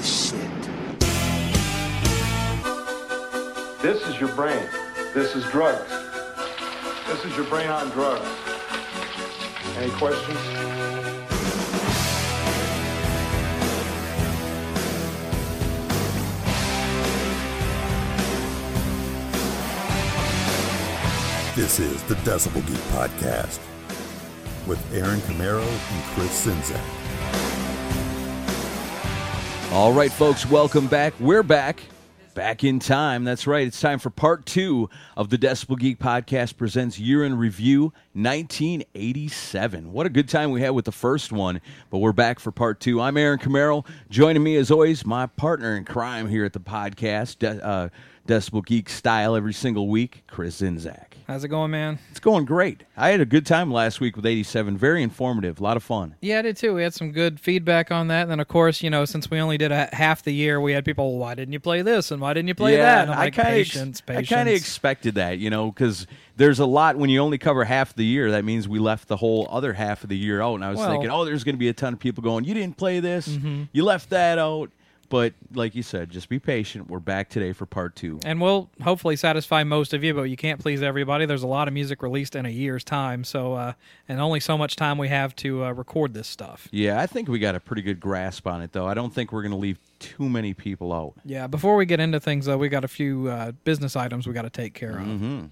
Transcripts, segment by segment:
this shit. This is your brain. This is drugs. This is your brain on drugs. Any questions? This is the Decibel Geek Podcast with Aaron Camaro and Chris Czynszak. All right, folks, welcome back. We're back. Back in time. That's right. It's time for part two of the Decibel Geek Podcast presents Year in Review 1987. What a good time we had with the first one, but we're back for part two. I'm Aaron Camaro. Joining me, as always, my partner in crime here at the podcast, De- uh, Decibel Geek style every single week, Chris Czynszak. How's it going, man? It's going great. I had a good time last week with 87. Very informative. A lot of fun. Yeah, I did too. We had some good feedback on that. And then, of course, you know, since we only did a half the year, we had people, why didn't you play this? And why didn't you play that? And I'm I like, kind of patience, I kind of expected that, you know, because there's a lot when you only cover half the year. That means we left the whole other half of the year out. And I was Well- Mm-hmm. thinking, oh, there's going to be a ton of people going, you didn't play this, you left that out. But like you said, just be patient. We're back today for part two. and we'll hopefully satisfy most of you, but you can't please everybody. There's a lot of music released in a year's time, so uh, and only so much time we have to uh, record this stuff. Yeah, I think we got a pretty good grasp on it, though. I don't think we're going to leave too many people out. Yeah. Before we get into things, though, we got a few uh, business items we got to take care of. Mm-hmm.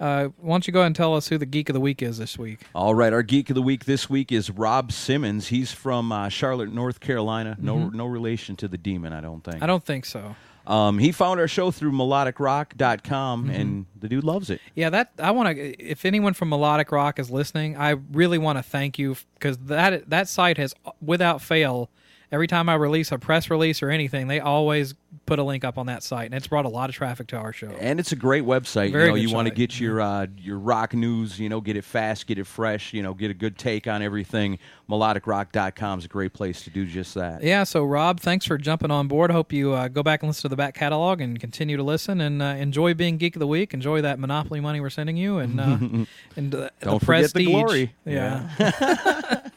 Uh, why don't you go ahead and tell us who the geek of the week is this week? All right, our geek of the week this week is Rob Simmons. He's from uh, Charlotte, North Carolina. No, no relation to the demon, I don't think. Mm-hmm. I don't think so. Um, he found our show through melodicrock.com, and the dude loves it. Yeah, that I want to. If anyone from Melodic Rock is listening, I really want to thank you because that that site has, without fail, every time I release a press release or anything, they always put a link up on that site, and it's brought a lot of traffic to our show. And it's a great website. Very you know, you want to get your uh, your rock news. You know, get it fast, get it fresh. You know, get a good take on everything. Melodicrock.com is a great place to do just that. Yeah, so Rob, thanks for jumping on board. Hope you uh, go back and listen to the back catalog and continue to listen and uh, enjoy being Geek of the Week. Enjoy that Monopoly money we're sending you and uh, and uh, Don't the forget the prestige. glory. Yeah.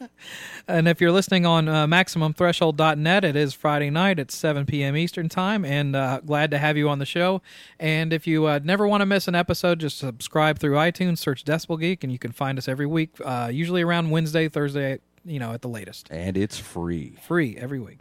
and if you're listening on uh, MaximumThreshold.net, it is Friday night It's 7 p.m. Eastern Time, and uh, glad to have you on the show. And if you uh, never want to miss an episode, just subscribe through iTunes, search Decibel Geek, and you can find us every week, uh, usually around Wednesday, Thursday, you know, at the latest And it's free. free every week.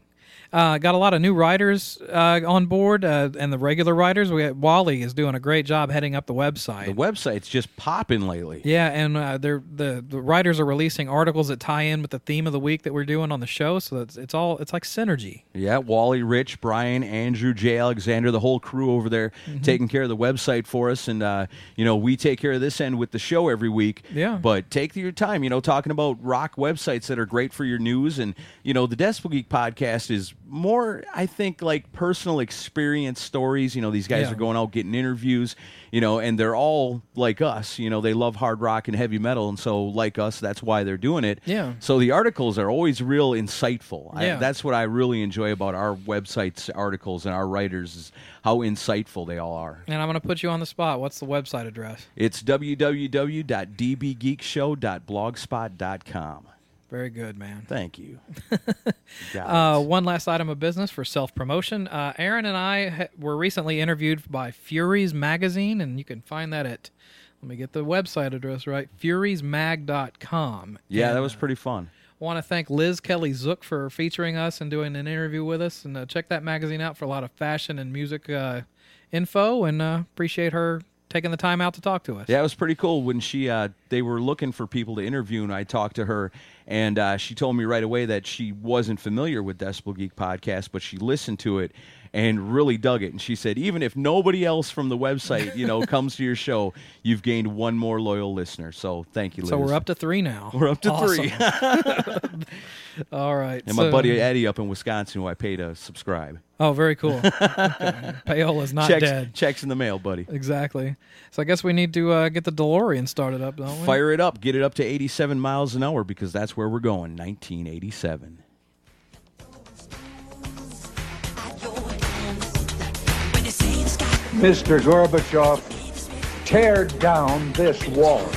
Uh, got a lot of new writers uh, on board, uh, and the regular writers. We Wally is doing a great job heading up the website. The website's just popping lately. yeah, and uh, they're, the the writers are releasing articles that tie in with the theme of the week that we're doing on the show. So it's, it's all it's like synergy. Yeah, Wally, Rich, Brian, Andrew, Jay Alexander, the whole crew over there Mm-hmm. taking care of the website for us. And, uh, you know, we take care of this end with the show every week. Yeah. But take your time, you know, talking about rock websites that are great for your news. And, you know, the Decibel Geek podcast is more, I think, like personal experience stories. You know, these guys Yeah. are going out getting interviews, you know, and they're all like us. You know, they love hard rock and heavy metal. And so, like us, that's why they're doing it. Yeah. So the articles are always real insightful. I, Yeah. that's what I really enjoy about our website's articles and our writers is how insightful they all are. And I'm going to put you on the spot. What's the website address? It's www.dbgeekshow.blogspot.com. Very good, man. Thank you. Uh, one last item of business for self promotion. Uh, Aaron and I ha- were recently interviewed by Furies Magazine, and you can find that at, let me get the website address right, furiesmag.com. yeah, And, that was uh, pretty fun. want to thank Liz Kelly Zook for featuring us and doing an interview with us. And uh, check that magazine out for a lot of fashion and music uh, info. And uh, appreciate her taking the time out to talk to us. Yeah, it was pretty cool when she uh, they were looking for people to interview, and I talked to her, and uh, she told me right away that she wasn't familiar with Decibel Geek podcast, but she listened to it and really dug it. And she said, even if nobody else from the website, you know, comes to your show, you've gained one more loyal listener. So thank you, Liz. So we're up to three now. We're up to Awesome. three. All right. and my buddy Eddie up in Wisconsin, who I pay to subscribe. Oh, very cool. okay. Payola's not checks, dead. checks in the mail, buddy. Exactly. So I guess we need to uh, get the DeLorean started up, don't we? Fire it up, get it up to 87 miles an hour because that's where we're going. 1987. Mr. Gorbachev, tear down this wall.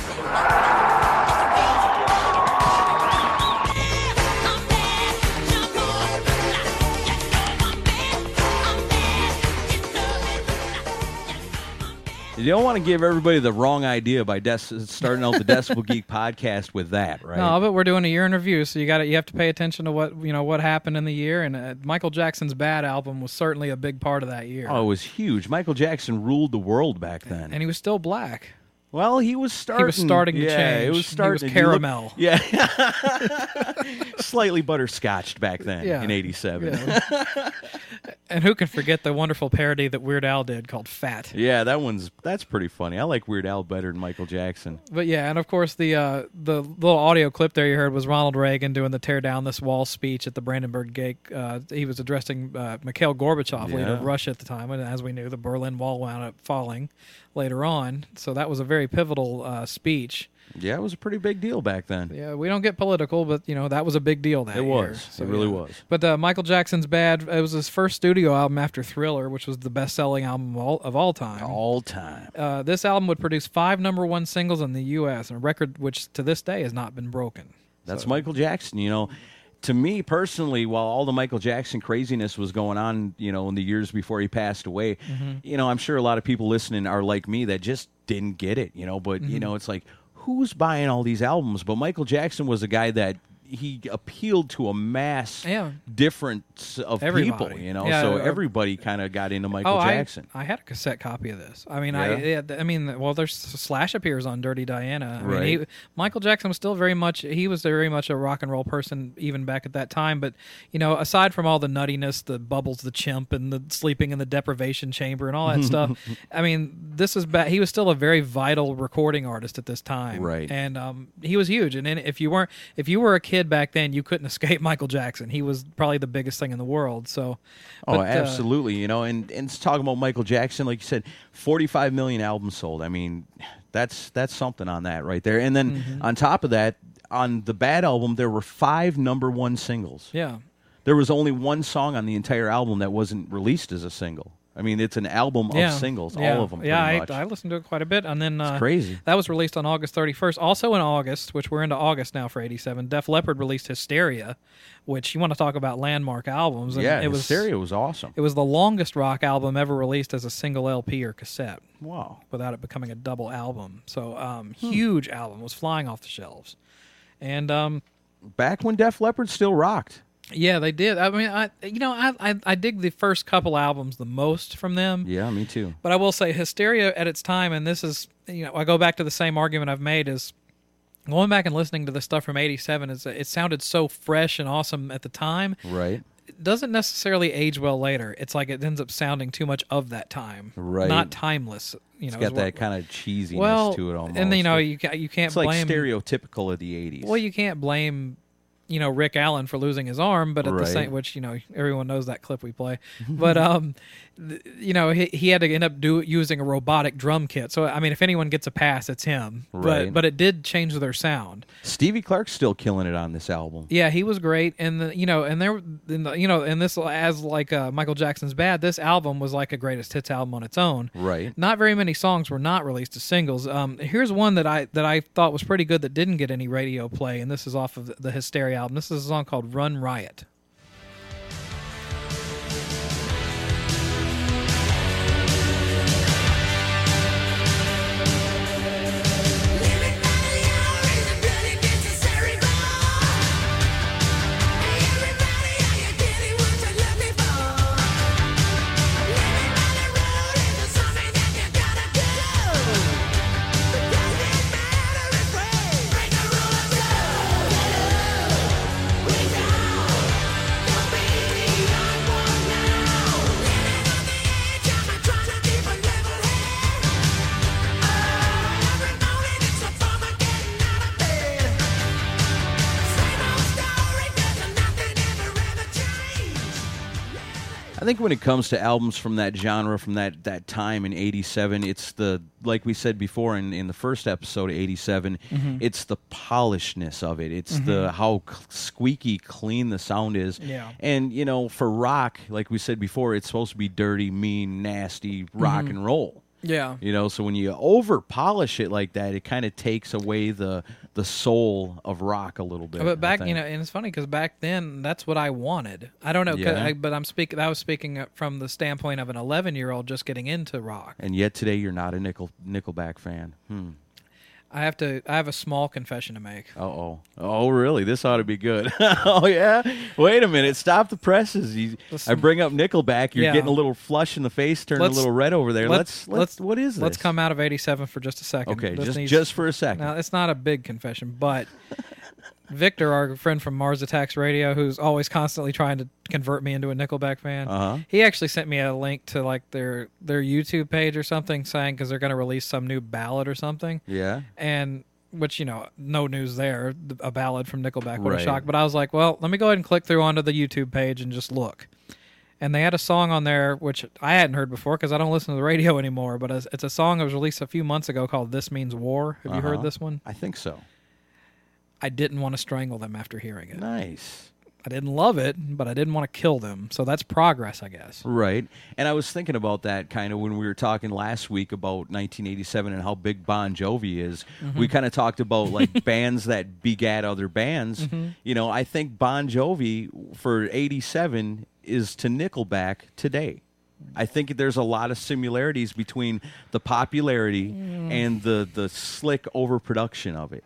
You don't want to give everybody the wrong idea by des- starting out the Decibel Geek podcast with that, right? No, but we're doing a year in review, so you got you have to pay attention to what you know what happened in the year. And uh, Michael Jackson's Bad album was certainly a big part of that year. oh, it was huge. Michael Jackson ruled the world back then. and he was still black. well, he was starting. He was starting to yeah, change. It He was starting. was you look- caramel. yeah, slightly butterscotched back then Yeah. in '87. Yeah. And who can forget the wonderful parody that Weird Al did called Fat? Yeah, that one's that's pretty funny. I like Weird Al better than Michael Jackson. But yeah, and of course the uh, the little audio clip there you heard was Ronald Reagan doing the "Tear Down This Wall" speech at the Brandenburg Gate. Uh, he was addressing uh, Mikhail Gorbachev, leader Yeah. of Russia at the time, and as we knew, the Berlin Wall wound up falling later on. So that was a very pivotal uh, speech. Yeah, it was a pretty big deal back then. Yeah, we don't get political, but you know that was a big deal that It year. was. It really yeah. was. But uh, Michael Jackson's "Bad" it was his first studio album after Thriller, which was the best-selling album of all, of all time. All time. Uh, this album would produce five number one singles in the U.S., a record which to this day has not been broken. That's So- Michael Jackson. You know, to me personally, while all the Michael Jackson craziness was going on, you know, in the years before he passed away, Mm-hmm. you know, I'm sure a lot of people listening are like me that just didn't get it. You know, but Mm-hmm. you know, it's like who's buying all these albums? But Michael Jackson was a guy that he appealed to a mass Yeah. difference of Everybody. people. You know, Yeah, so uh, everybody kind of got into Michael oh, Jackson. I, I had a cassette copy of this. I mean, Yeah? I yeah, I mean, well, there's Slash appears on Dirty Diana. I mean, Right. he, Michael Jackson was still very much he was very much a rock and roll person even back at that time. But you know, aside from all the nuttiness, the Bubbles, the chimp, and the sleeping in the deprivation chamber and all that stuff, I mean, this is ba- he was still a very vital recording artist at this time, Right. And um, he was huge. And if you weren't if you were a kid back then, you couldn't escape Michael Jackson. He was probably the biggest thing in the world. So, Oh, but, uh, absolutely. you know, and and it's talking about Michael Jackson, like you said, 45 million albums sold. I mean, that's that's something on that right there. And then Mm-hmm. on top of that, on the Bad album, there were five number one singles. yeah. There was only one song on the entire album that wasn't released as a single. I mean, it's an album yeah. of singles, yeah. all of them. Yeah, I. I listened to it quite a bit, and then uh, crazy. That was released on August 31st. Also in August, which we're into August now for '87, Def Leppard released Hysteria, which you want to talk about landmark albums. And yeah, it was Hysteria was awesome. It was the longest rock album ever released as a single LP or cassette, wow. without it becoming a double album. So, um, Hmm. huge album was flying off the shelves, and um, Back when Def Leppard still rocked. Yeah, they did. I mean, I you know I, I I dig the first couple albums the most from them. Yeah, me too. But I will say, Hysteria at its time, and this is, you know, I go back to the same argument I've made is going back and listening to the stuff from '87. Is it sounded so fresh and awesome at the time. Right. It doesn't necessarily age well later. It's like it ends up sounding too much of that time, Right. Not timeless. You It's know, got is what- that kind of cheesiness well, to it almost. and you know you ca- you can't it's like blame. stereotypical of the 80s. well, you can't blame. You know Rick Allen for losing his arm, but at the same, which you know everyone knows that clip we play, but um, th- you know he, he had to end up do using a robotic drum kit. So I mean, if anyone gets a pass, it's him. Right. But but it did change their sound. Stevie Clark's still killing it on this album. Yeah, he was great, and the, you know, and there, and the, you know, and this as like uh, Michael Jackson's "Bad," this album was like a greatest hits album on its own. Right. Not very many songs were not released as singles. Um, here's one that I that I thought was pretty good that didn't get any radio play, and this is off of the Hysteria album. This is a song called "Run Riot." When it comes to albums from that genre, from that, that time in '87, it's the like we said before in, in the first episode of '87, Mm-hmm. it's the polishedness of it. It's the how squeaky clean the sound is. Yeah. And you know, for rock, like we said before, it's supposed to be dirty, mean, nasty rock and roll. Yeah. You know, so when you over polish it like that, it kind of takes away the the soul of rock a little bit. But back, you know, and it's funny because back then that's what I wanted. I don't know, Yeah. I, but I'm speaking. I was speaking from the standpoint of an 11 year old just getting into rock. and yet today you're not a nickel Nickelback fan. Hmm. I have to. I have a small confession to make. Uh oh. Oh, really? This ought to be good. oh, yeah? Wait a minute. Stop the presses. You, I bring up Nickelback. You're Yeah. getting a little flush in the face, turning Let's- a little red over there. Let's, let's, what is this? Let's come out of 87 for just a second. Okay, This just, needs- just for a second. Now, it's not a big confession, but Victor, our friend from Mars Attacks Radio, who's always constantly trying to convert me into a Nickelback fan, Uh-huh. he actually sent me a link to like their their YouTube page or something, saying because they're going to release some new ballad or something, yeah. and which you know, no news there, a ballad from Nickelback would have Right. shocked. But I was like, well, let me go ahead and click through onto the YouTube page and just look. And they had a song on there which I hadn't heard before because I don't listen to the radio anymore. But it's a song that was released a few months ago called "This Means War." Have you heard Uh-huh. this one? I think so. I didn't want to strangle them after hearing it. Nice. I didn't love it, but I didn't want to kill them. So that's progress, I guess. Right. And I was thinking about that kind of when we were talking last week about 1987 and how big Bon Jovi is. Mm-hmm. We kind of talked about like bands that begat other bands. Mm-hmm. You know, I think Bon Jovi for 87 is to Nickelback today. I think there's a lot of similarities between the popularity Mm. and the the slick overproduction of it.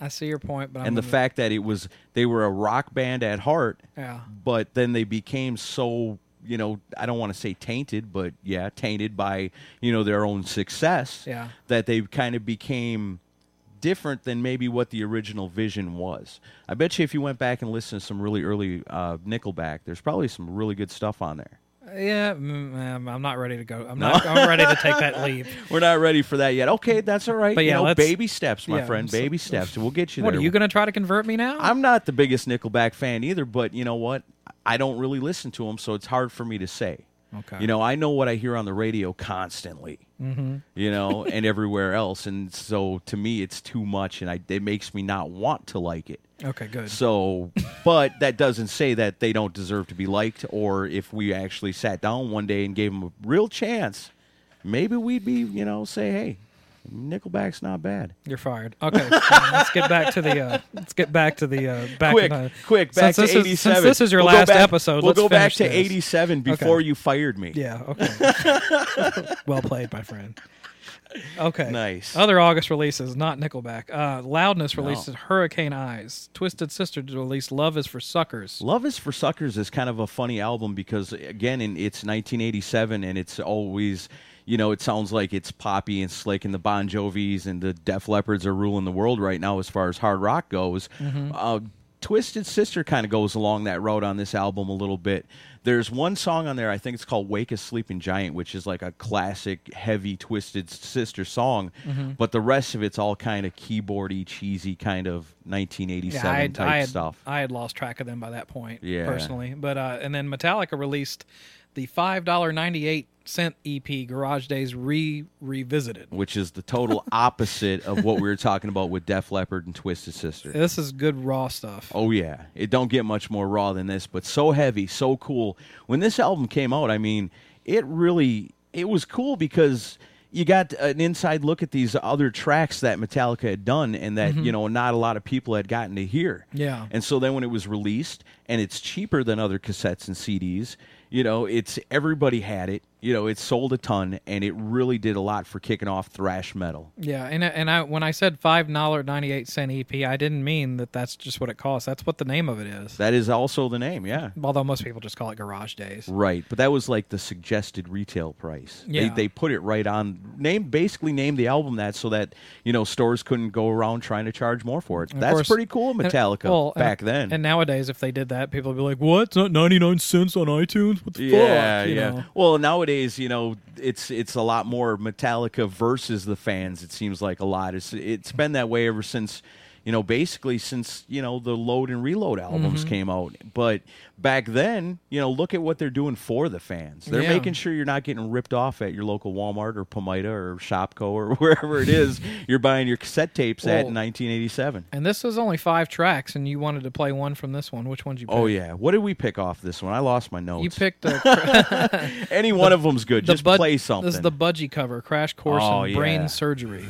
I see your point, but I'm and the gonna- fact that it was they were a rock band at heart Yeah. but then they became so you know i don't want to say tainted but yeah tainted by you know their own success Yeah. that they kind of became different than maybe what the original vision was i bet you if you went back and listened to some really early uh, nickelback there's probably some really good stuff on there yeah, mm, um, I'm not ready to go. I'm not. I'm ready to take that leap. we're not ready for that yet okay that's all right But you yeah, know, baby steps my yeah, friend so- baby steps we'll get you What there are you going to try to convert me now? I'm not the biggest Nickelback fan either, but you know what? I don't really listen to them, so it's hard for me to say. Okay. You know, I know what I hear on the radio constantly. Mm-hmm. You know, and everywhere else, and so to me, it's too much, and I, it makes me not want to like it. okay, good. So, but that doesn't say that they don't deserve to be liked, or if we actually sat down one day and gave them a real chance, maybe we'd be, you know, say, hey, Nickelback's not bad. You're fired. Okay, let's get back to the. Uh, let's get back to the. Uh, back quick, the, quick, back to this is- 87. since this is your We'll last back- episode, We'll let's go back to 87 before you fired me. Yeah. Okay. well played, my friend. Okay. Nice. Other August releases, not Nickelback. Uh, Loudness released Hurricane Eyes. Twisted Sister released Love Is for Suckers. Love is for Suckers is kind of a funny album because again, in, it's 1987 and it's always, you know, it sounds like it's poppy and slick, and the Bon Jovis and the Def Leppards are ruling the world right now as far as hard rock goes. Uh, Twisted Sister kind of goes along that road on this album a little bit. There's one song on there, I think it's called Wake a Sleeping Giant, which is like a classic, heavy Twisted Sister song. But the rest of it's all kind of keyboardy, cheesy, kind of 1987 I, type I, had, stuff. I had lost track of them by that point, Yeah. personally. But uh, and then Metallica released the five dollar ninety eight cent EP Garage Days re revisited. which is the total opposite of what we were talking about with Def Leppard and Twisted Sister. This is good raw stuff. Oh yeah, it don't get much more raw than this, but so heavy, so cool. When this album came out, I mean, it really it was cool because you got an inside look at these other tracks that Metallica had done and that, mm-hmm. you know, not a lot of people had gotten to hear. Yeah. And so then when it was released and it's cheaper than other cassettes and CDs, you know, it's everybody had it. You know, it sold a ton and it really did a lot for kicking off thrash metal. Yeah, and and I when I said five dollar ninety eight cent EP, I didn't mean that that's just what it costs. That's what the name of it is. That is also the name, yeah. Although most people just call it Garage Days. Right, but that was like the suggested retail price. Yeah. They, they put it right on name basically named the album that so that you know stores couldn't go around trying to charge more for it. That's course- pretty cool, and- Metallica well, and- back then. And nowadays, if they did that, people would be like, "What? It's not ninety nine cents on iTunes? What the yeah, fuck?" You yeah. know? Well, nowadays, you know, it's it's a lot more Metallica versus the fans. It seems like a lot. It's it's been that way ever since you know, basically since you know the Load and Reload albums came out. But back then, you know, look at what they're doing for the fans. They're Yeah. making sure you're not getting ripped off at your local Walmart or Pamida or ShopKo or wherever it is you're buying your cassette tapes at in 1987. And this was only five tracks, and you wanted to play one from this one. Which one'd you pick? Oh yeah, what did we pick off this one? I lost my notes. You picked uh, any one of them's good. the Just Bud- play something. This is the Budgie cover, Crash Course Oh, Brain yeah. Surgery.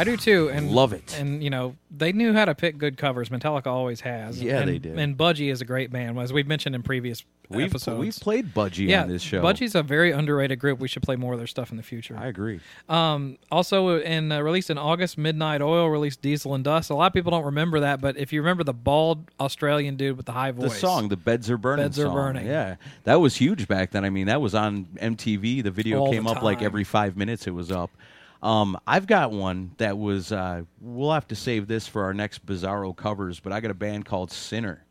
I do too, and Love it. And you know, they knew how to pick good covers. Metallica always has. Yeah, and, they did. And Budgie is a great band, as we've mentioned in previous We've episodes. we've played Budgie yeah, on this show. Budgie's a very underrated group. We should play more of their stuff in the future. I agree. Um, also, in uh, released in August, Midnight Oil released Diesel and Dust. A lot of people don't remember that, but if you remember the bald Australian dude with the high voice, The song, the beds are burning. Beds Are song. Burning. Yeah, that was huge back then. I mean, that was on MTV. The video All came the up like every five minutes. It was up. Um, I've got one that was. Uh, we'll have to save this for our next Bizarro covers. But I got a band called Sinner.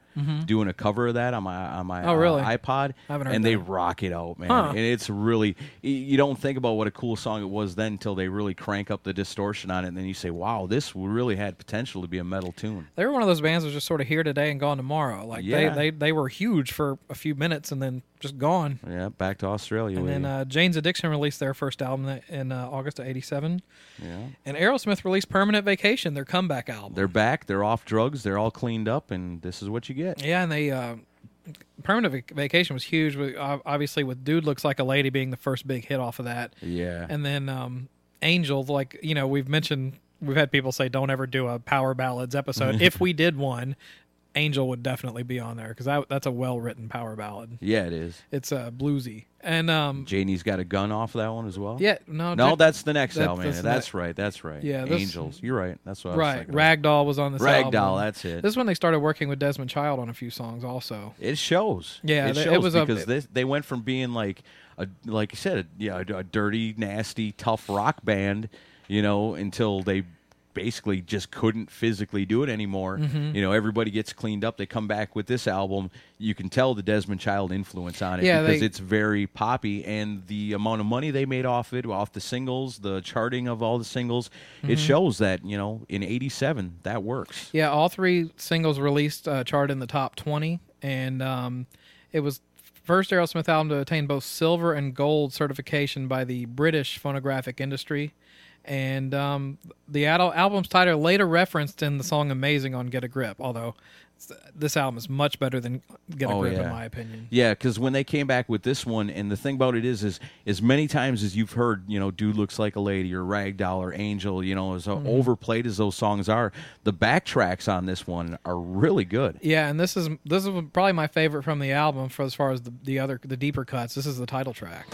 Doing a cover of that on my on my Mm-hmm. Oh, really? uh, iPod, and they that. rock it out, man. Huh. And it's really you don't think about what a cool song it was then until they really crank up the distortion on it, and then you say, "Wow, this really had potential to be a metal tune." they were one of those bands that was just sort of here today and gone tomorrow. Like Yeah. they, they they were huge for a few minutes and then just gone. Yeah, back to Australia. And then uh, Jane's Addiction released their first album in uh, August of '87, yeah. and Aerosmith released Permanent Vacation, their comeback album. They're back. They're off drugs. They're all cleaned up, and this is what you get. Yeah, and they uh, Permanent Vacation was huge. Obviously, with Dude Looks Like a Lady being the first big hit off of that, Yeah. and then um, Angel. Like you know, we've mentioned, we've had people say, "Don't ever do a power ballads episode." if we did one, Angel would definitely be on there because that's a well written power ballad. yeah, it is. It's uh, bluesy, and um, Janie's got a gun off that one as well. yeah, no, No, that's the next that- album. that's That's, right. That's right. Yeah, this- Angels. You're right. That's what I was right. thinking of. Ragdoll was on this Ragdoll. album. That's it. This is when they started working with Desmond Child on a few songs, also. It shows. Yeah, it they- it shows was a- because this, they went from being like a like you said, a, yeah, a, a dirty, nasty, tough rock band, you know, until they basically just couldn't physically do it anymore. Mm-hmm. You know, everybody gets cleaned up. They come back with this album. You can tell the Desmond Child influence on it Yeah, because they- it's very poppy, and the amount of money they made off it, off the singles, the charting of all the singles, Mm-hmm. it shows that you know in '87 that works. Yeah, all three singles released uh, charted in the top 20, and um, it was first Aerosmith album to attain both silver and gold certification by the British phonographic industry. And um, the album's title later referenced in the song "Amazing" on "Get a Grip," although this album is much better than "Get a Oh, Grip" yeah. in my opinion. Yeah, because when they came back with this one, and the thing about it is, is as many times as you've heard, you know, "Dude Looks Like a Lady" or "Ragdoll" or "Angel," you know, as Mm-hmm. overplayed as those songs are, the backtracks on this one are really good. Yeah, and this is this is probably my favorite from the album for as far as the, the other the deeper cuts. This is the title track.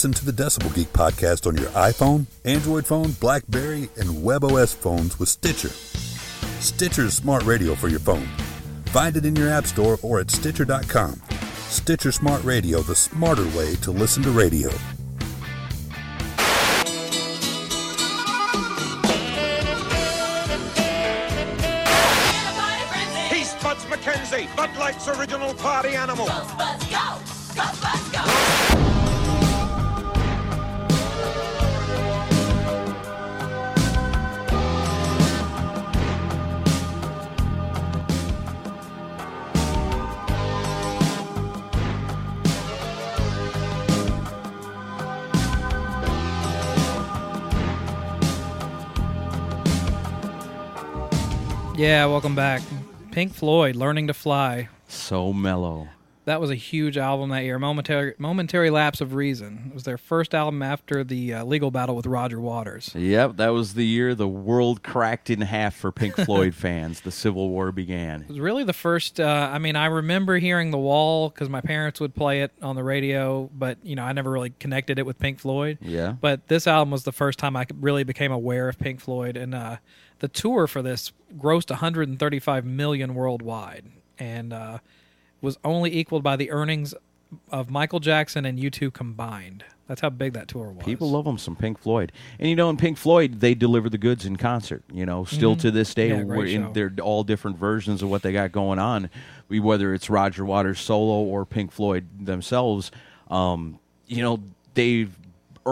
Listen to the Decibel Geek podcast on your iPhone, Android phone, Blackberry, and WebOS phones with Stitcher. Stitcher's smart radio for your phone. Find it in your app store or at Stitcher.com. Stitcher Smart Radio, the smarter way to listen to radio. He's Spuds MacKenzie, Bud Light's original party animal. Yeah, welcome back. Pink Floyd, Learning to Fly. So mellow. That was a huge album that year. Momentary, momentary lapse of reason. It was their first album after the uh, legal battle with Roger Waters. Yep, that was the year the world cracked in half for Pink Floyd fans. The Civil War began. It was really the first. Uh, I mean, I remember hearing The Wall because my parents would play it on the radio, but you know, I never really connected it with Pink Floyd. Yeah. But this album was the first time I really became aware of Pink Floyd, and uh, the tour for this grossed 135 million worldwide, and uh, was only equaled by the earnings of Michael Jackson and U2 combined. That's how big that tour was. People love them some Pink Floyd, and you know, in Pink Floyd, they deliver the goods in concert. You know, still to this day, Mm-hmm. Yeah, we're in, they're all different versions of what they got going on. We, whether it's Roger Waters solo or Pink Floyd themselves, um, you know, they've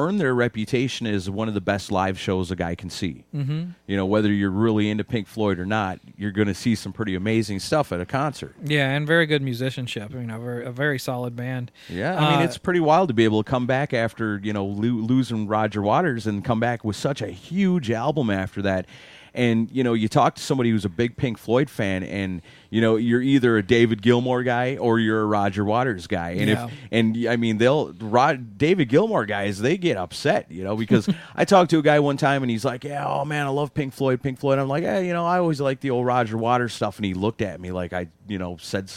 earned their reputation as one of the best live shows a guy can see. Mm-hmm. You know, whether you're really into Pink Floyd or not, you're going to see some pretty amazing stuff at a concert. Yeah, and very good musicianship. You know, very, a very solid band. Yeah, I mean Uh, it's pretty wild to be able to come back after you know lo- losing Roger Waters and come back with such a huge album after that. And you know, you talk to somebody who's a big Pink Floyd fan, and you know, you're either a David Gilmour guy or you're a Roger Waters guy. And Yeah. if and I mean, they'll Rod, David Gilmour guys, they get upset, you know, because I talked to a guy one time and he's like, "Yeah, oh man, I love Pink Floyd, Pink Floyd." I'm like, "Yeah, you know, I always like the old Roger Waters stuff," and he looked at me like I, you know, said.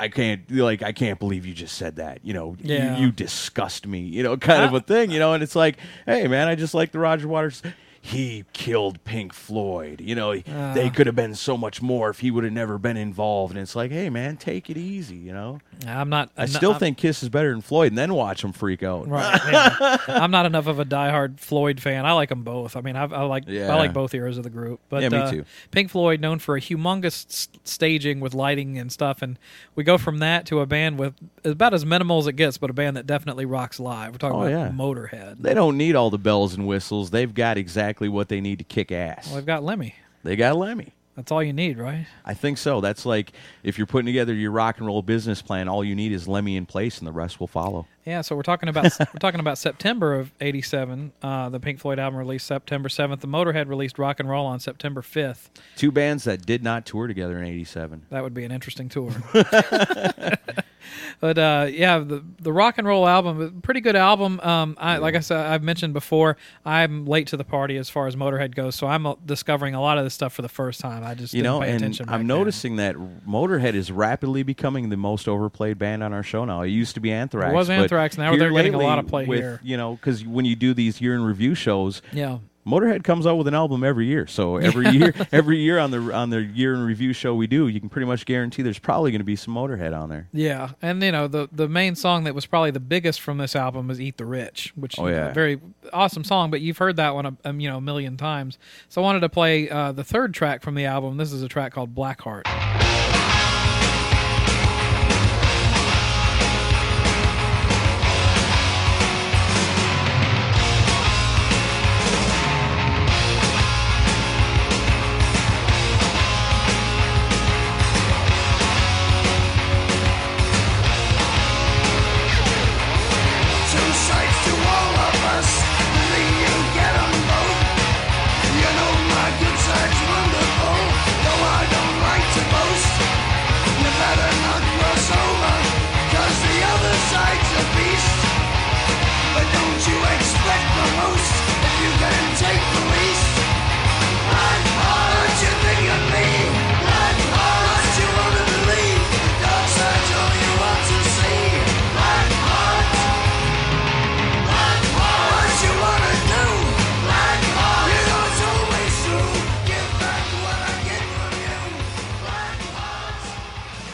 I can't like I can't believe you just said that. You know, Yeah. you, you disgust me. You know, kind of a thing. You know, and it's like, hey man, I just like the Roger Waters. He killed Pink Floyd. You know, Uh. they could have been so much more if he would have never been involved. And it's like, hey man, take it easy. You know, I'm not. I I'm still not- think Kiss is better than Floyd, and then watch them freak out. Right. yeah. I'm not enough of a diehard Floyd fan. I like them both. I mean, I, I like Yeah. I like both eras of the group. But Yeah, me uh, too. Pink Floyd, known for a humongous s- staging with lighting and stuff, and we go from that to a band with about as minimal as it gets, but a band that definitely rocks live. We're talking Oh, about yeah. Motorhead. They don't need all the bells and whistles. They've got exactly what they need to kick ass. Well, they've got Lemmy. they got Lemmy. That's all you need, right? I think so. That's like if you're putting together your rock and roll business plan, all you need is Lemmy in place, and the rest will follow. Yeah, so we're talking about we're talking about September of '87. Uh, the Pink Floyd album released September 7th. The Motorhead released Rock and Roll on September 5th. Two bands that did not tour together in '87. That would be an interesting tour. but uh, yeah, the the rock and roll album, pretty good album. Um, I like I said, I've mentioned before, I'm late to the party as far as Motorhead goes, so I'm uh, discovering a lot of this stuff for the first time. I just You didn't know, pay and I'm then. noticing that Motorhead is rapidly becoming the most overplayed band on our show now. It used to be Anthrax. It was Anthrax, now they're getting a lot of play with, here. You know, because when you do these year in review shows, Yeah. Motorhead comes out with an album every year. So every year, every year on the on the year in review show we do, you can pretty much guarantee there's probably going to be some Motorhead on there. Yeah, and you know the the main song that was probably the biggest from this album was "Eat the Rich," which Oh, is yeah. a very awesome song. But you've heard that one a, um, you know a million times. So I wanted to play uh, the third track from the album. This is a track called "Blackheart."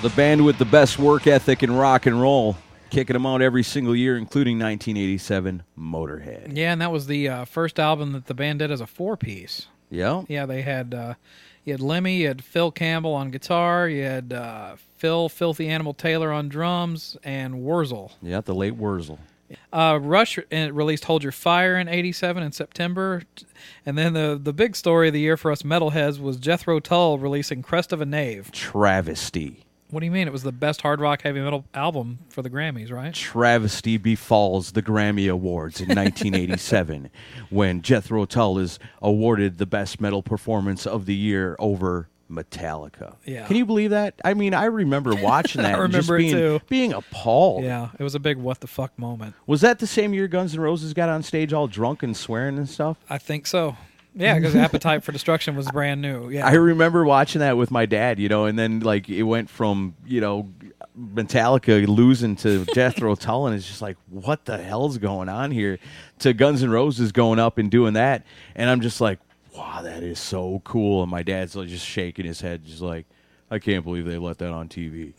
The band with the best work ethic in rock and roll, kicking them out every single year, including 1987 Motorhead. Yeah, and that was the uh, first album that the band did as a four piece. Yeah. Yeah, they had uh, you had Lemmy, you had Phil Campbell on guitar, you had uh, Phil Filthy Animal Taylor on drums, and Wurzel. Yeah, the late Wurzel. Uh, Rush uh, released "Hold Your Fire" in '87 in September, and then the the big story of the year for us metalheads was Jethro Tull releasing "Crest of a Knave." Travesty. What do you mean? It was the best hard rock heavy metal album for the Grammys, right? Travesty befalls the Grammy Awards in 1987 when Jethro Tull is awarded the best metal performance of the year over Metallica. Yeah. Can you believe that? I mean, I remember watching that. I and just remember it being, too. Being appalled. Yeah, it was a big what the fuck moment. Was that the same year Guns N' Roses got on stage all drunk and swearing and stuff? I think so. Yeah, because Appetite for Destruction was brand new. Yeah, I remember watching that with my dad, you know, and then like it went from, you know, Metallica losing to Jethro Tull, and it's just like, what the hell's going on here? To Guns N' Roses going up and doing that, and I'm just like, wow, that is so cool. And my dad's like just shaking his head, just like, I can't believe they let that on TV.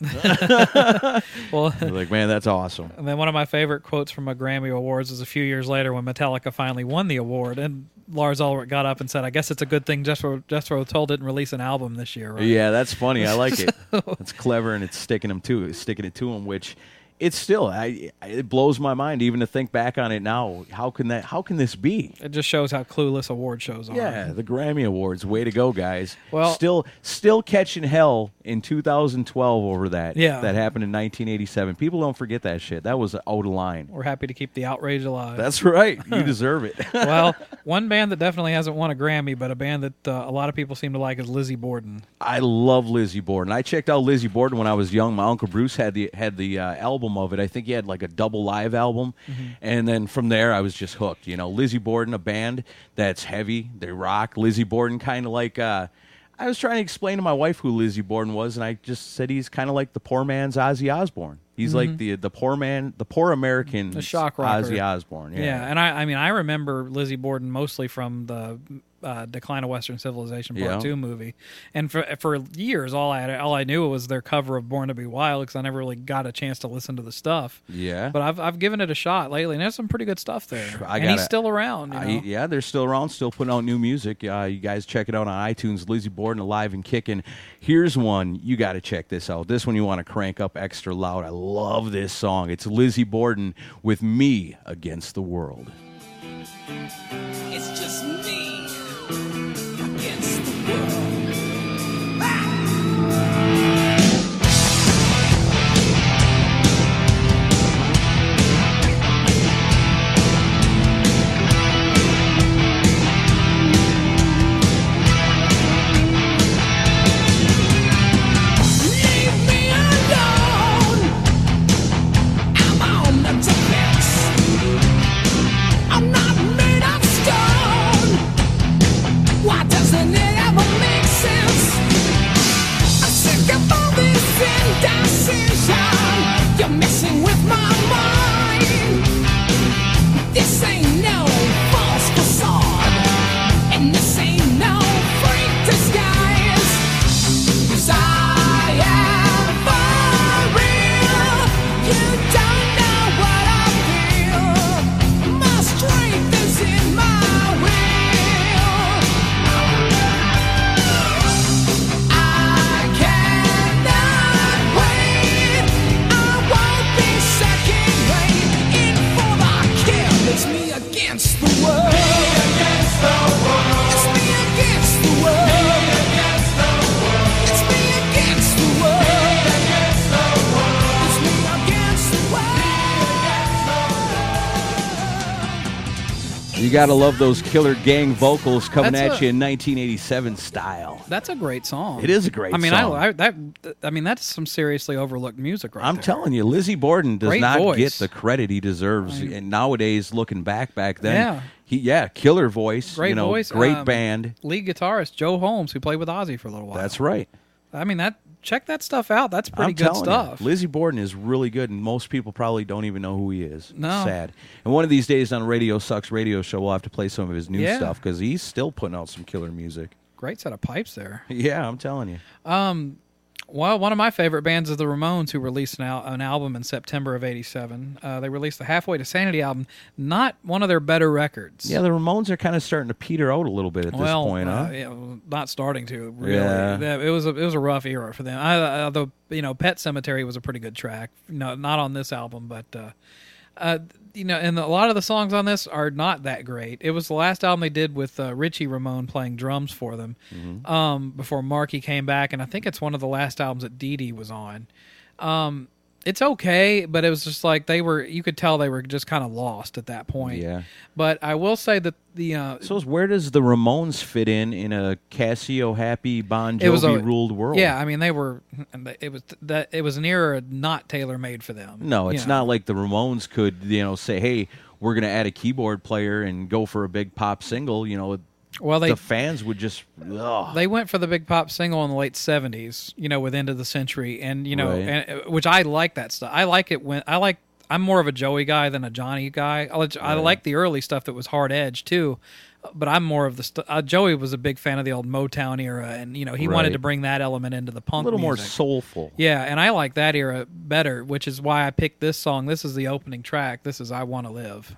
well, like, man, that's awesome. And then one of my favorite quotes from a Grammy Awards is a few years later when Metallica finally won the award, and Lars Ulrich got up and said, "I guess it's a good thing Jethro Jethro Tull didn't release an album this year." Right? Yeah, that's funny. I like it. It's clever and it's sticking him to sticking it to him, which it's still I it blows my mind even to think back on it now. How can that how can this be? It just shows how clueless award shows are. Yeah, the Grammy Awards. Way to go, guys. Well- still still catching hell in 2012 over that. Yeah. That happened in 1987. People don't forget that shit. That was out of line. We're happy to keep the outrage alive. That's right. You deserve it. well, one band that definitely hasn't won a Grammy, but a band that uh, a lot of people seem to like is Lizzie Borden. I love Lizzie Borden. I checked out Lizzie Borden when I was young. My uncle Bruce had the had the uh, album of it. I think he had like a double live album, and then from there I was just hooked. You know, Lizzie Borden, a band that's heavy. They rock. Lizzie Borden, kind of like. Uh, I was trying to explain to my wife who Lizzie Borden was, and I just said he's kind of like the poor man's Ozzy Osbourne. He's like the the poor man, the poor American The shock rocker. Ozzy Osbourne. Yeah. Yeah, and I, I mean, I remember Lizzie Borden mostly from the uh, Decline of Western Civilization Part Yeah. Two movie, and for for years, all I all I knew was their cover of Born to Be Wild because I never really got a chance to listen to the stuff. Yeah. But I've I've given it a shot lately, and there's some pretty good stuff there. I and he's gotta- still around. You know? I- yeah, they're still around, still putting out new music. Uh, you guys check it out on iTunes. Lizzie Borden, alive and kicking. Here's one you got to check this out. This one you want to crank up extra loud. I love this song. It's Lizzie Borden with "Me Against the World." It's just me You got to love those killer gang vocals coming That's at a- you in 1987 style. That's a great song. It is a great I mean, song. I, I that I mean that's some seriously overlooked music right I'm there. telling you, Lizzie Borden does Great not voice. get the credit he deserves. and nowadays, looking back, back then, Yeah. he yeah, killer voice, Great you know, voice, great um, band. Lead guitarist Joe Holmes, who played with Ozzy for a little while. That's right. I mean that. Check that stuff out. That's pretty I'm good stuff. You, Lizzie Borden is really good, and most people probably don't even know who he is. No. Sad. And one of these days on Radio Sucks radio show, we'll have to play some of his new Yeah. stuff because he's still putting out some killer music. Great set of pipes there. Yeah, I'm telling you. Um, Well, one of my favorite bands is the Ramones, who released an, al- an album in September of '87. Uh, they released the Halfway to Sanity album, not one of their better records. Yeah, the Ramones are kind of starting to peter out a little bit at well, this point, huh? uh, yeah, not starting to really. Yeah. It was a, it was a rough era for them. I, uh, the you know Pet Sematary was a pretty good track. No, not on this album, but uh, uh, you know, and a lot of the songs on this are not that great. It was the last album they did with uh, Richie Ramone playing drums for them Mm-hmm. um, before Marky came back, and I think it's one of the last albums that Dee Dee was on. Um, it's okay, but it was just like they were. You could tell they were just kind of lost at that point. Yeah. But I will say that the uh, So where does the Ramones fit in in a Casio happy Bon it was a Jovi ruled world? Yeah, I mean they were. It was that it was an era not tailor made for them. No, you it's know. not like the Ramones could, you know, say, "Hey, we're going to add a keyboard player and go for a big pop single." You know, Well, they the fans would just, ugh. they went for the big pop single in the late seventies. You know, with End of the Century, and you know, Right. and, uh, which I like that stuff. I like it when I like. I'm more of a Joey guy than a Johnny guy. I, like- I like the early stuff that was hard edge too, but I'm more of the st- uh, Joey was a big fan of the old Motown era, and you know he wanted to bring that element into the punk. a little more soulful. Yeah, and I like that era better, which is why I picked this song. This is the opening track. This is I Want to Live.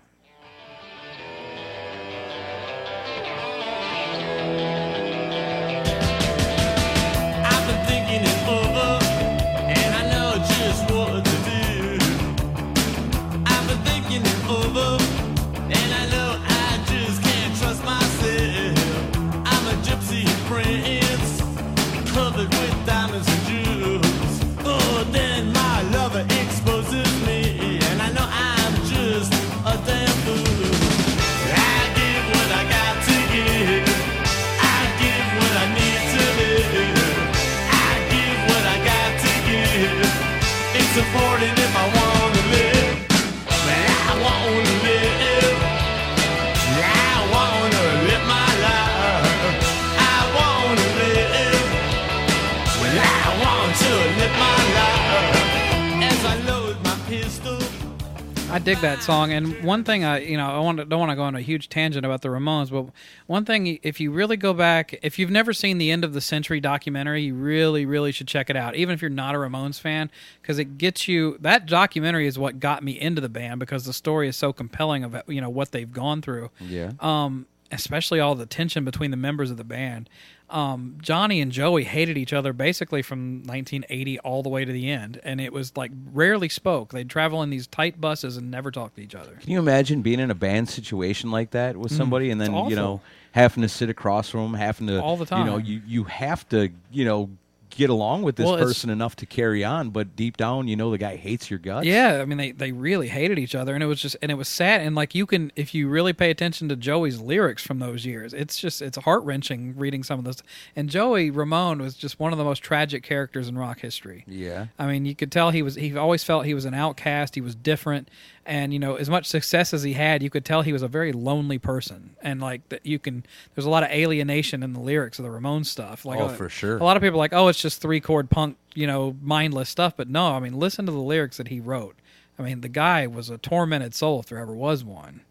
I dig that song, and one thing I, you know, I want to, don't want to go on a huge tangent about the Ramones, but one thing, if you really go back, if you've never seen the End of the Century documentary, you really, really should check it out, even if you're not a Ramones fan, because it gets you. That documentary is what got me into the band because the story is so compelling of you know what they've gone through. Yeah. um, especially all the tension between the members of the band. Um, Johnny and Joey hated each other basically from 1980 all the way to the end, and it was like rarely spoke. They'd travel in these tight buses and never talk to each other. Can you imagine being in a band situation like that with somebody, and then Mm, you know having to sit across from them, having to All the time? You know, you you have to you know get along with this Well, person enough to carry on, but deep down, you know, the guy hates your guts. Yeah, I mean they they really hated each other, and it was just and it was sad. And like you can, if you really pay attention to Joey's lyrics from those years, it's just it's heart wrenching reading some of this. And Joey Ramone was just one of the most tragic characters in rock history. Yeah. I mean, you could tell he was he always felt he was an outcast. He was different, and you know, as much success as he had, you could tell he was a very lonely person. And like that, you can there's a lot of alienation in the lyrics of the Ramon stuff. Like, Oh, uh, for sure. A lot of people are like, oh, it's just three chord punk, you know, mindless stuff. But no, I mean, listen to the lyrics that he wrote. I mean, the guy was a tormented soul if there ever was one.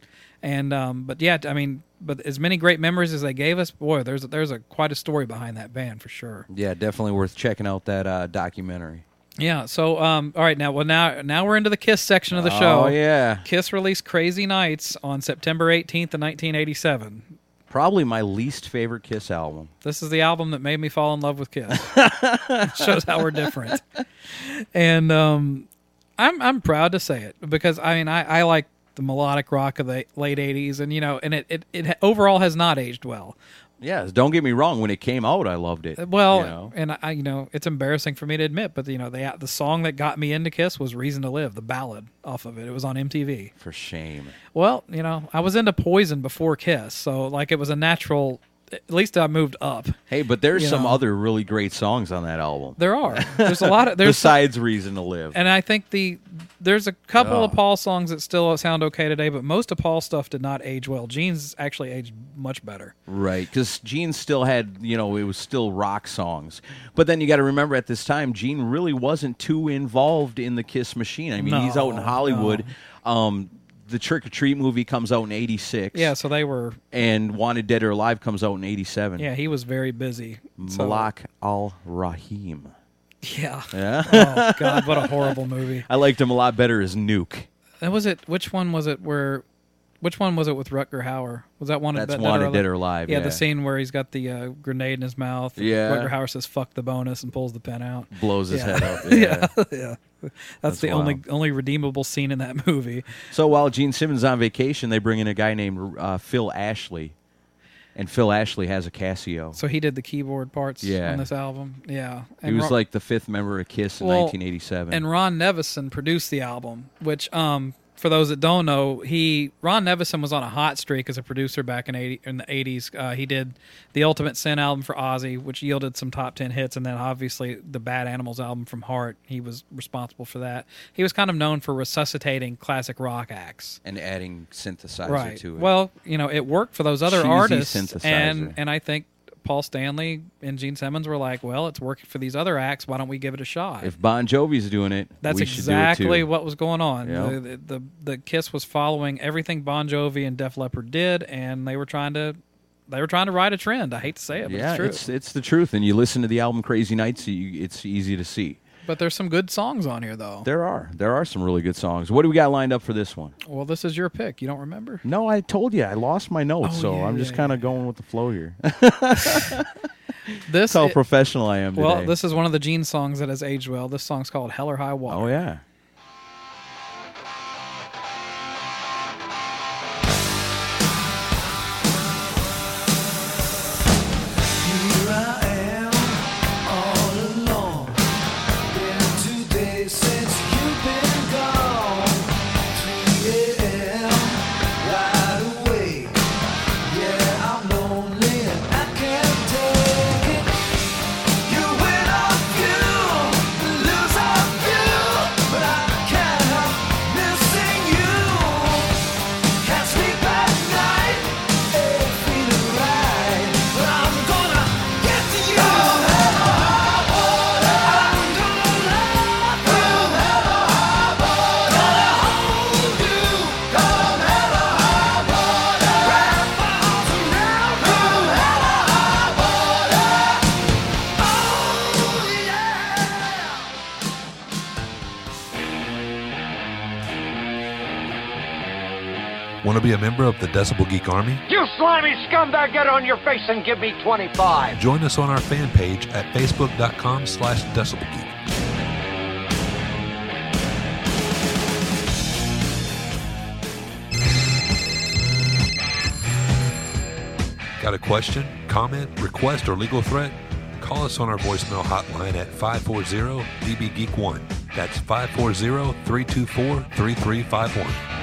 And um, but yeah, I mean, but as many great memories as they gave us, boy, there's a, there's a quite a story behind that band for sure. Yeah, definitely worth checking out that uh, documentary. Yeah. So, um, all right, now, well, now, now we're into the Kiss section of the show. Oh yeah, Kiss released "Crazy Nights" on September 18th of 1987. probably my least favorite Kiss album. This is the album that made me fall in love with Kiss. Shows how we're different. And um, I'm I'm proud to say it because I mean I, I like the melodic rock of the late 80s, and you know, and it, it it overall has not aged well. Yeah, don't get me wrong. When it came out, I loved it. Uh, well, you know? and I, you know, it's embarrassing for me to admit, but you know, the the song that got me into Kiss was "Reason to Live," the ballad off of it. It was on MTV. for shame. Well, you know, I was into Poison before Kiss, so like it was a natural. At least I moved up. Hey, but there's You some know. other really great songs on that album. There are. There's a lot of there's Besides "Reason to Live." and I think the there's a couple Oh. of Paul songs that still sound okay today, but most of Paul's stuff did not age well. Gene's actually aged much better. Right, because Gene still had, you know, it was still rock songs. But then you got to remember at this time, Gene really wasn't too involved in the Kiss machine. I mean, he's out in No, Hollywood. Um, the Trick or Treat movie comes out in '86. Yeah, so they were. and Wanted Dead or Alive comes out in '87. Yeah, he was very busy. So, Malak Al Rahim. Yeah. Yeah. oh God, what a horrible movie. I liked him a lot better as Nuke. And was it? Which one was it? Where? Which one was it with Rutger Hauer? Was that one? That's Dead Wanted, Dead or Alive, Yeah, yeah. the scene where he's got the uh, grenade in his mouth. Yeah. Rutger Hauer says "fuck the bonus" and pulls the pen out. Blows his Yeah. head up. yeah, Yeah. yeah. That's, That's the only wild. only redeemable scene in that movie. So while Gene Simmons is on vacation, they bring in a guy named uh, Phil Ashley, and Phil Ashley has a Casio. So he did the keyboard parts Yeah. on this album. Yeah, he was Ron- like the fifth member of Kiss in Well, 1987. And Ron Nevison produced the album, which, um, for those that don't know, he Ron Nevison was on a hot streak as a producer back in eighty in the eighties. Uh, he did the Ultimate Sin album for Ozzy, which yielded some top ten hits, and then obviously the Bad Animals album from Heart. He was responsible for that. He was kind of known for resuscitating classic rock acts. and adding synthesizer Right. to it. Well, you know, it worked for those other Cheesy artists, and and I think Paul Stanley and Gene Simmons were like, well, it's working for these other acts. Why don't we give it a shot? if Bon Jovi's doing it, That's we should exactly do it what was going on. Yeah. The, the, the the Kiss was following everything Bon Jovi and Def Leppard did, and they were trying to they were trying to ride a trend. I hate to say it, but yeah, it's true. it's it's the truth. And you listen to the album Crazy Nights, you, it's easy to see. But there's some good songs on here, though. There are there are some really good songs. What do we got lined up for this one? well, this is your pick. You don't remember? No, I told you I lost my notes, Oh, so yeah, I'm just yeah, kind of going with the flow here. This That's how i- professional I am today. well, this is one of the Gene songs that has aged well. This song's called "Hell or High Water." oh yeah. Want to be a member of the Decibel Geek Army? You slimy scumbag, get on your face and give me 25. Join us on our fan page at facebook.com slash decibelgeek. Got a question, comment, request, or legal threat? Call us on our voicemail hotline at 540-DB-GEEK1. That's 540-324-3351.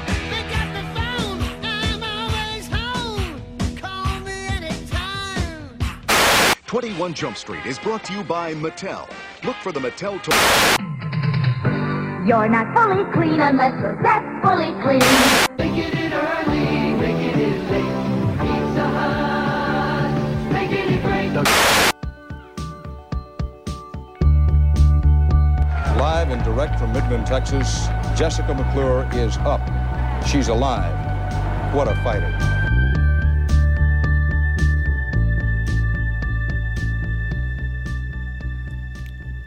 21 Jump Street is brought to you by Mattel. Look for the Mattel toy. You're not fully clean unless you're that fully clean. Making it early, making it late. Pizza Hut, making it great. Live and direct from Midland, Texas, Jessica McClure is up. She's alive. What a fighter.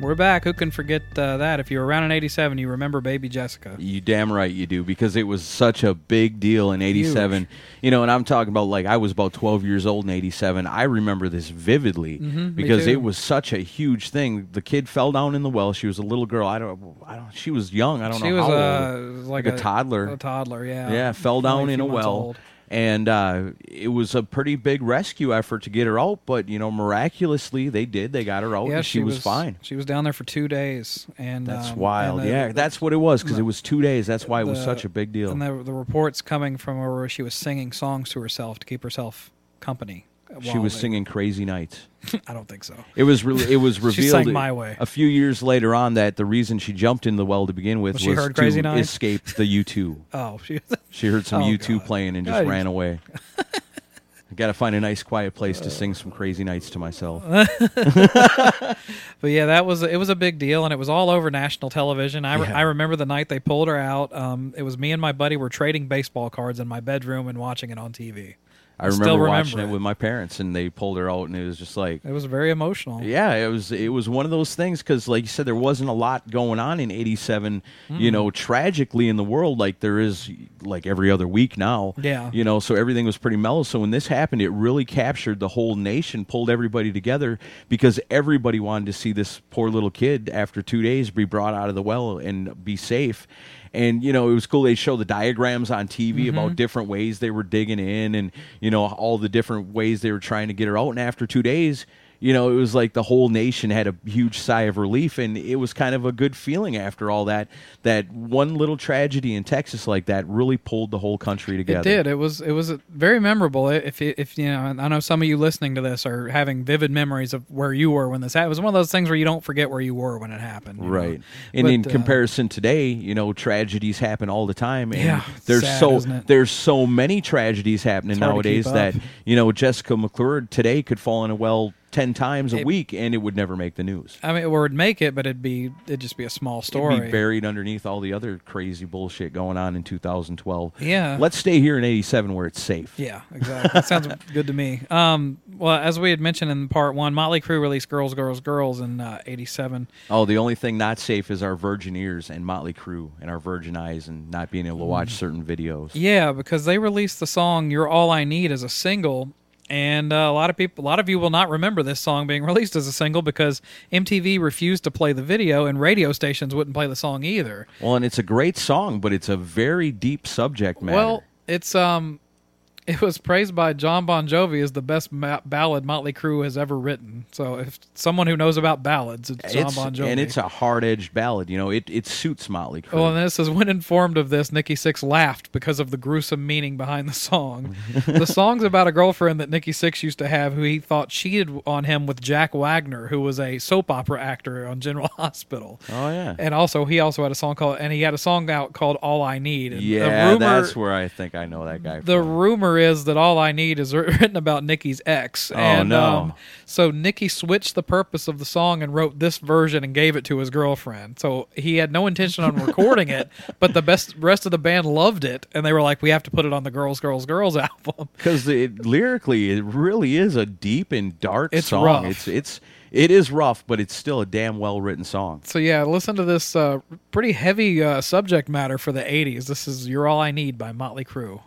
We're back. Who can forget uh, that? If you were around in '87, you remember Baby Jessica. You damn right you do because it was such a big deal in '87. You know, and I'm talking about like I was about 12 years old in '87. I remember this vividly Mhm, because it was such a huge thing. The kid fell down in the well. She was a little girl. I don't. I don't. She was young. I don't know. She know was, how uh, old. like a, a- toddler. a toddler, yeah. Yeah, fell down in a well. old. And uh, it was a pretty big rescue effort to get her out, but you know, miraculously they did. They got her out, yeah, and she, was, fine. She was down there for two days, and That's um, wild. and the- yeah, the- that's what it was because it was two days. That's why it was the- such a big deal. And the, the reports coming from where she was singing songs to herself to keep herself company. She was singing "Crazy Nights." I don't think so. It was really. It was revealed sang My Way. a few years later on that the reason she jumped in the well to begin with Was she was heard to Crazy Nights? escape the U two. Oh, she, She heard some Oh, U two God. playing and just God. ran away. I got to find a nice quiet place to sing some Crazy Nights to myself. But yeah, that was it was a big deal, and it was all over national television. I, re- Yeah. I remember the night they pulled her out. Um, it was me and my buddy were trading baseball cards in my bedroom and watching it on TV. I still remember remember watching it. it. with my parents, and they pulled her out, and it was just like, It was very emotional. yeah, it was it was one of those things because, like you said, there wasn't a lot going on in '87. You Mm. know, tragically in the world, like there is like every other week now. Yeah. you know, so everything was pretty mellow. So when this happened, it really captured the whole nation, pulled everybody together because everybody wanted to see this poor little kid after two days be brought out of the well and be safe. And you know, it was cool. They show the diagrams on TV Mhm. about different ways they were digging in, and you know all the different ways they were trying to get her out. And after two days, you know, it was like the whole nation had a huge sigh of relief, and it was kind of a good feeling after all that. That one little tragedy in Texas like that really pulled the whole country together. It did. It was it was very memorable. If if you know, I know some of you listening to this are having vivid memories of where you were when this happened. It was one of those things where you don't forget where you were when it happened. you know? Right. And But, in uh, comparison today, you know, tragedies happen all the time. And Yeah, there's sad, so there's so many tragedies happening It's hard to nowadays that, you know, Jessica McClure today could fall in a well ten times a It- week and it would never make the news. I mean, it would make it, but it'd be it'd just be a small story. It'd be buried underneath all the other crazy bullshit going on in 2012. Yeah. Let's stay here in 87 where it's safe. Yeah, exactly. that sounds good to me. Um, well, as we had mentioned in part one, Motley Crue released "Girls, Girls, Girls" in uh, '87. Oh, the only thing not safe is our virgin ears and Motley Crue and our virgin eyes and not being able to watch certain videos. Yeah, because they released the song "You're All I Need" as a single, and uh, a lot of people, a lot of you will not remember this song being released as a single because MTV refused to play the video, and radio stations wouldn't play the song either. Well, and it's a great song, but it's a very deep subject matter. Well, it's um, it was praised by John Bon Jovi as the best ma- ballad Motley Crue has ever written. So, if someone who knows about ballads, it's John It's- Bon Jovi. and it's a hard-edged ballad. You know, it, it suits Motley Crue. Well, and this is when informed of this, Nikki Sixx laughed because of the gruesome meaning behind the song. the song's about a girlfriend that Nikki Sixx used to have who he thought cheated on him with Jack Wagner, who was a soap opera actor on General Hospital. oh yeah, And also, he also had a song called, and he had a song out called "All I Need." And yeah. rumor, that's where I think I know that guy. the rumor is that "All I Need" is written about Nikki's ex. Oh, and, no. Um, so Nikki switched the purpose of the song and wrote this version and gave it to his girlfriend. So he had no intention on recording it, but the best rest of the band loved it, and they were like, "We have to put it on the Girls, Girls, Girls album." because it, lyrically, it really is a deep and dark It's song. rough. It's it's it is rough, but it's still a damn well written song. So yeah, listen to this uh, pretty heavy uh, subject matter for the '80s. This is "You're All I Need" by Motley Crue.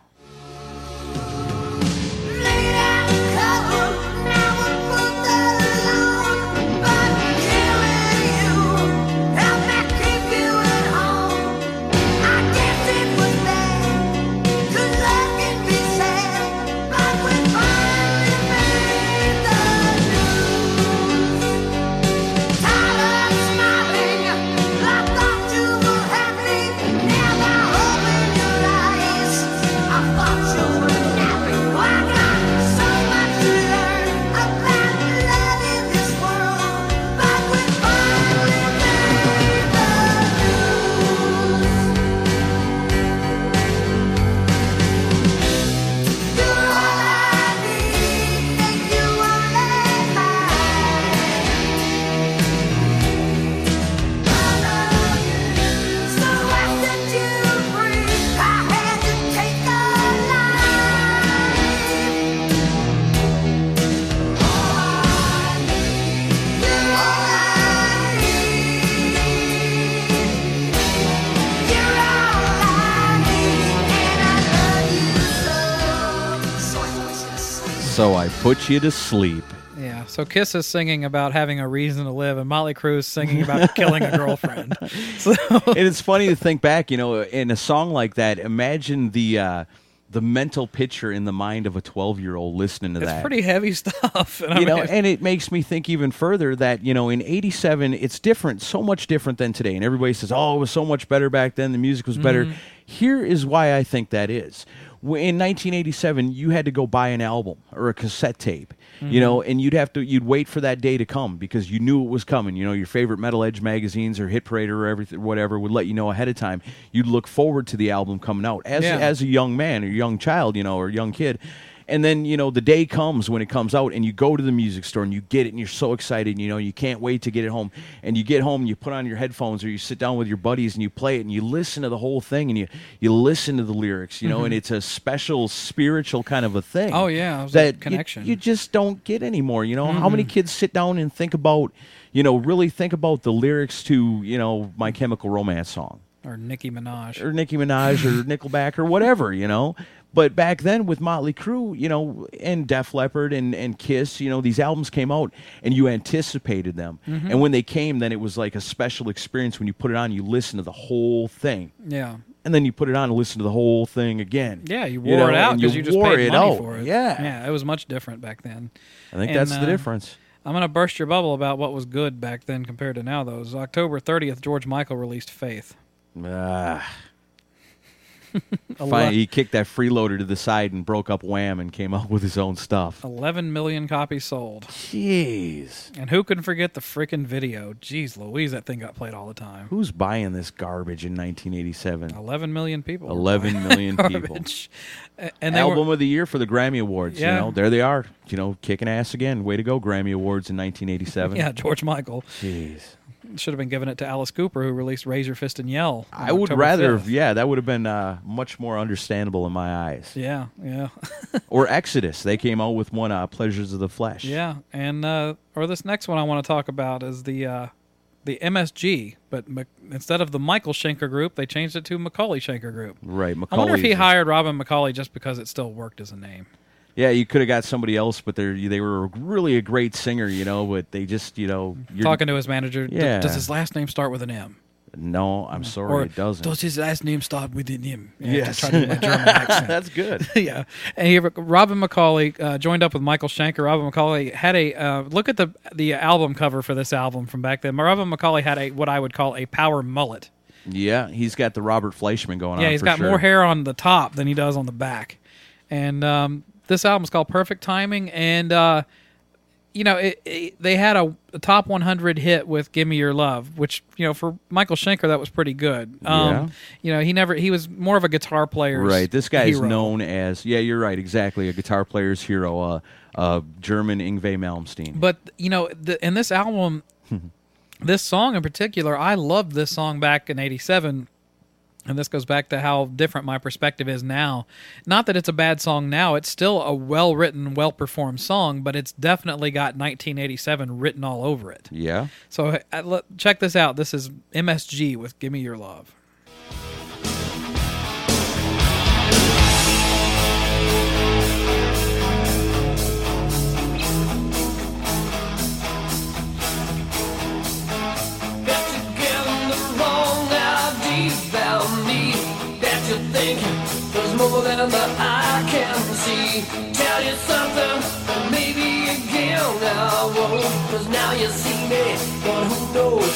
So I put you to sleep. Yeah, so Kiss is singing about having a reason to live, and Motley Crue is singing about killing a girlfriend. So and it's funny to think back, you know, in a song like that. Imagine the uh, the mental picture in the mind of a twelve year old listening to it's that. It's pretty heavy stuff. And I you know, and it makes me think even further that you know in '87 it's different, so much different than today. And everybody says, "Oh, it was so much better back then. The music was better." Mhm. Here is why I think that is. In 1987, you had to go buy an album or a cassette tape, you Mhm. know, and you'd have to you'd wait for that day to come because you knew it was coming. You know, your favorite Metal Edge magazines or Hit Parade or everything, whatever, would let you know ahead of time. You'd look forward to the album coming out as Yeah. as a young man or young child, you know, or young kid. And then, you know, the day comes when it comes out and you go to the music store and you get it and you're so excited, you know, you can't wait to get it home. And you get home and you put on your headphones or you sit down with your buddies and you play it and you listen to the whole thing and you, you listen to the lyrics, you know, and Mhm. it's a special spiritual kind of a thing. Oh, yeah, that connection. You, just don't get anymore. You know, how many Mhm. kids sit down and think about, you know, really think about the lyrics to, you know, My Chemical Romance song Or Nicki Minaj. or Nicki Minaj or Nickelback or whatever, you know. But back then with Motley Crue, you know, and Def Leppard and, and Kiss, you know, these albums came out and you anticipated them. Mhm. And when they came, then it was like a special experience when you put it on, you listen to the whole thing. Yeah. And then you put it on and listen to the whole thing again. Yeah, you You wore know, it out because you, just wore paid it money out. for it. Yeah. yeah, it was much different back then. I think And, that's the uh, difference. I'm gonna burst your bubble about what was good back then compared to now. Though, it was October 30th, George Michael released "Faith." Ah. Finally, he kicked that freeloader to the side and broke up Wham and came up with his own stuff. 11 million copies sold. Jeez. And who can forget the freaking video? Jeez Louise, that thing got played all the time. Who's buying this garbage in 1987? 11 million people. were 11 buying million people. And Album were, of the year for the Grammy Awards. Yeah. You know, there they are. You know, kicking ass again. Way to go, Grammy Awards in 1987. yeah, George Michael. Jeez. Should have been given it to Alice Cooper, who released "Raise Your Fist and Yell." I would October rather, 5th. yeah, that would have been uh, much more understandable in my eyes. Yeah, yeah. or Exodus. They came out with one, uh, Pleasures of the Flesh. Yeah, and uh, or this next one I want to talk about is the uh, the MSG, but Mc- instead of the Michael Schenker Group, they changed it to McAuley Schenker Group. Right. I wonder if he hired Robin McAuley just because it still worked as a name. Yeah, you could have got somebody else, but they they were really a great singer, you know. But they just, you know, you're, Talking to his manager, "D- Yeah. does his last name start with an M? No, I'm sorry, or it doesn't. Does his last name start with an M? Yeah, Yes. try to do my German accent. That's good. yeah. And he, Robin McAuley uh, joined up with Michael Schenker. Robin McAuley had a uh, look at the the album cover for this album from back then. Robin McAuley had a what I would call a power mullet. Yeah, he's got the Robert Fleischman going on. Yeah, he's got sure. more hair on the top than he does on the back. And um, this album's called Perfect Timing, and uh, you know it, it, they had a, a top 100 hit with "Give Me Your Love," which you know for Michael Schenker that was pretty good. Um, Yeah. You know he never he was more of a guitar player. Right. This guy is known as yeah, you're right, exactly a guitar player's hero, uh, uh, German Yngwie Malmsteen. But you know, the, in this album, this song in particular, I loved this song back in '87, and this goes back to how different my perspective is now. Not that it's a bad song now; it's still a well-written, well-performed song, but it's definitely got 1987 written all over it. Yeah. So uh, check this out. This is MSG with "Give Me Your Love." There's I can see. Tell you something, maybe again I won't. Cause now you see me, but who knows?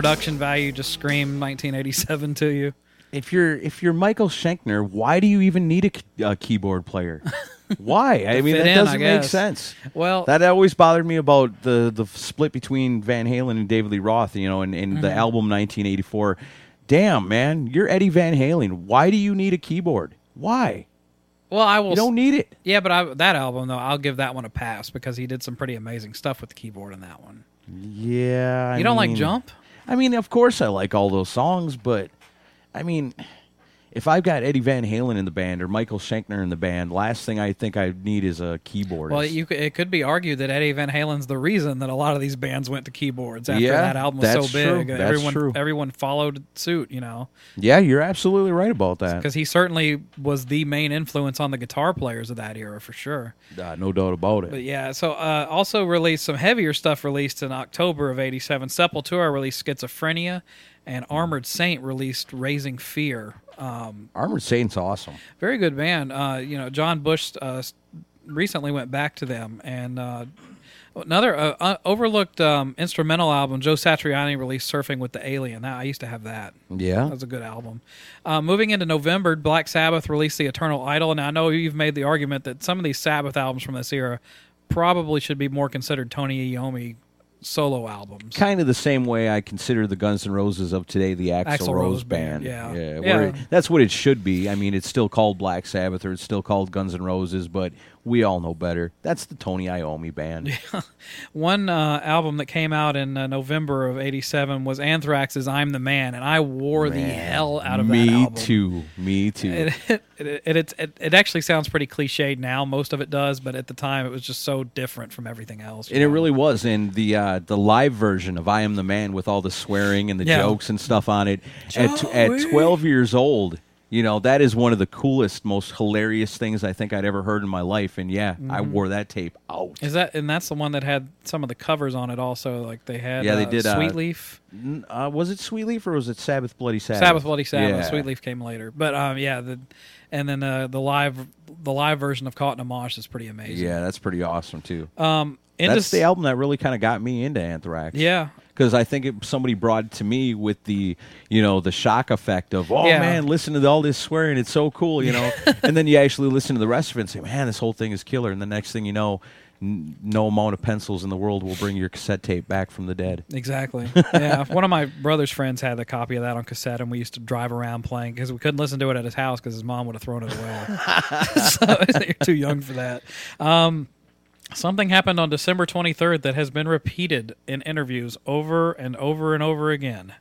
Production value just scream 1987 to you? If you're if you're Michael Schenker, why do you even need a keyboard player? why? I mean, that in, doesn't make sense. Well- that always bothered me about the the split between Van Halen and David Lee Roth. You know, and, and the mm-hmm. album 1984. Damn, man, you're Eddie Van Halen. Why do you need a keyboard? Why? Well, I will. You don't need it. Yeah, but I, that album though, I'll give that one a pass because he did some pretty amazing stuff with the keyboard in that one. Yeah. I You don't like Jump? I mean, of course I like all those songs, but I mean, if I've got Eddie Van Halen in the band or Michael Schenker in the band, last thing I think I need is a keyboard. Well, you, it could be argued that Eddie Van Halen's the reason that a lot of these bands went to keyboards after Yeah, that album was so big. true. That's everyone, true. everyone followed suit. You know, yeah, you're absolutely right about that. because he certainly was the main influence on the guitar players of that era for sure. Uh, no doubt about it. But yeah, so uh, also released some heavier stuff released in October of '87. Sepultura released Schizophrenia, and Armored Saint released Raising Fear. Um, Armored Saint's awesome. very good band. Uh, you know, John Bush uh, recently went back to them, and uh, another uh, uh, overlooked um, instrumental album. Joe Satriani released "Surfing with the Alien." That, I used to have that. Yeah. that was a good album. Uh, moving into November, Black Sabbath released "The Eternal Idol," and I know you've made the argument that some of these Sabbath albums from this era probably should be more considered Tony Iommi solo albums. Kind of the same way I consider the Guns N' Roses of today the Axl, Axl Rose, Rose band. Band, yeah. yeah, Yeah. it- that's what it should be. I mean, it's still called Black Sabbath or it's still called Guns N' Roses, but we all know better. That's the Tony Iommi band. Yeah. One uh, album that came out in uh, November of '87 was Anthrax's "I'm the Man," and I wore the hell out of Me that album. too. Me too. It, it, it, it, it, actually sounds pretty cliched now. Most of it does, but at the time, it was just so different from everything else. And it really was, and the uh, the live version of "I Am the Man" with all the swearing and the Yeah. jokes and stuff on it. At at twelve years old, you know that is one of the coolest, most hilarious things I think I'd ever heard in my life. And yeah, I Mhm. wore that tape out. Is that and that's the one that had some of the covers on it also. Like they had Yeah, they uh, did, uh, Sweet Leaf, Uh, was it Sweetleaf or was it Sabbath Bloody Sabbath? Sabbath Bloody Sabbath. Yeah. Sweet Leaf came later, but um, yeah, the and then uh, the live the live version of Caught in a Mosh is pretty amazing. Yeah, that's pretty awesome too. Um, that's the album that really kind of got me into Anthrax. Yeah. Because I think it, somebody brought it to me with the you know the shock effect of oh Yeah. man, listen to all this swearing, it's so cool, you know. and then you actually listen to the rest of it and say, man, this whole thing is killer. And the next thing you know. No amount of pencils in the world will bring your cassette tape back from the dead. Exactly. Yeah. One of my brother's friends had a copy of that on cassette, and we used to drive around playing because we couldn't listen to it at his house because his mom would have thrown it away. so you're too young for that. Um, something happened on December 23rd that has been repeated in interviews over and over and over again.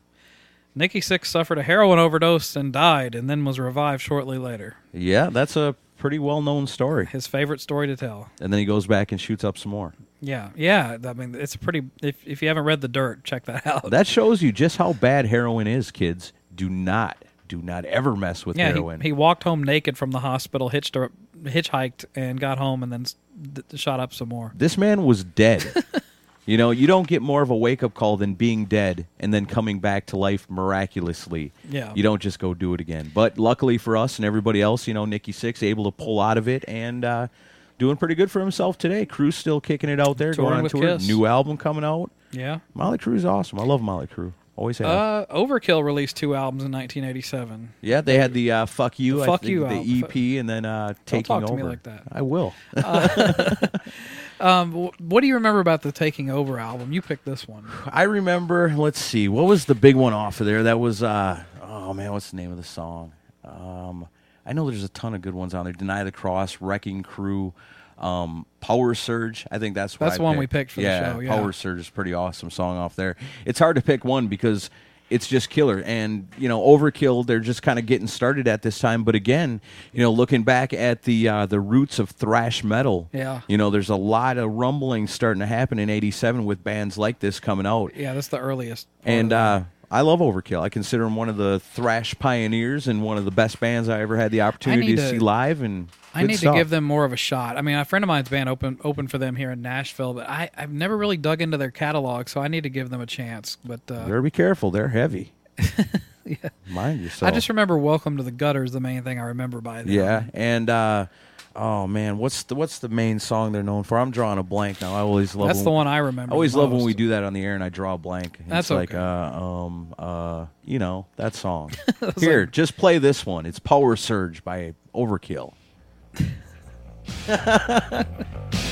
Nikki Sixx suffered a heroin overdose and died, and then was revived shortly later. Yeah, that's a pretty well known story. His favorite story to tell. And then he goes back and shoots up some more. Yeah, yeah. I mean, it's pretty. If if you haven't read The Dirt, check that out. That shows you just how bad heroin is, kids. Do not, do not ever mess with yeah, he, heroin. he walked home naked from the hospital, hitched a, hitchhiked, and got home, and then d- shot up some more. This man was dead. you know, you don't get more of a wake up call than being dead and then coming back to life miraculously. Yeah. You don't just go do it again. But luckily for us and everybody else, you know, Nikki Sixx able to pull out of it and uh, doing pretty good for himself today. Crue's still kicking it out there, Touring going on tour. Kiss. New album coming out. Yeah. Motley Crue's awesome. I love Molly Crew. Always have. Uh, Overkill released two albums in 1987. yeah, they had the uh, "Fuck You," The Fuck You the album. EP, and then uh, taking talk to over. me like that. I will. Um, wh- what do you remember about the Taking Over album? You picked this one. I remember. Let's see, what was the big one off of there? That was. uh Oh man, what's the name of the song? Um, I know there's a ton of good ones on there. Deny the Cross, Wrecking Crew, um, Power Surge. I think that's what That's I the one we picked for the yeah, show, yeah. Power Surge is a pretty awesome song off there. It's hard to pick one because it's just killer. And you know, Overkill, they're just kind of getting started at this time. But again, you know, looking back at the uh, the roots of thrash metal, Yeah. you know, there's a lot of rumbling starting to happen in '87 with bands like this coming out. Yeah, that's the earliest. And uh, I love Overkill. I consider them one of the thrash pioneers and one of the best bands I ever had the opportunity to, to- see live. And I need stuff. to give them more of a shot. I mean, a friend of mine's band open opened for them here in Nashville, but I, I've never really dug into their catalog, so I need to give them a chance. But uh, Better be careful. They're heavy. yeah. Mind yourself. I just remember "Welcome to the Gutter" is the main thing I remember by them. yeah. And uh, oh man, what's the what's the main song they're known for? I'm drawing a blank now. I always love. That's when- the one I remember I always love when we do that on the air and I draw a blank. It's That's like uh, um uh you know that song. Here, just play this one. It's Power Surge by Overkill.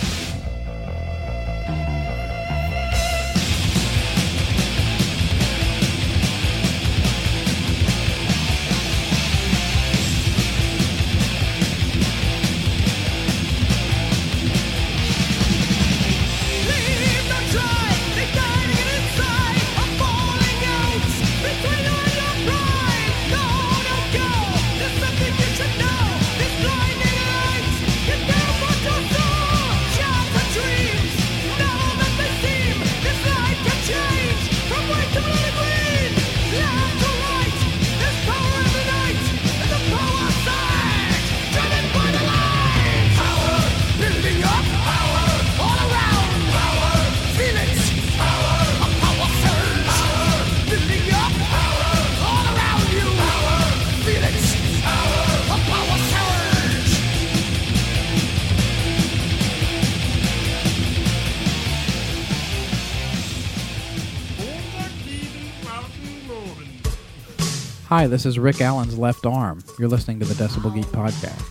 Hi, this is Rick Allen's left arm. You're listening to the Decibel Geek podcast.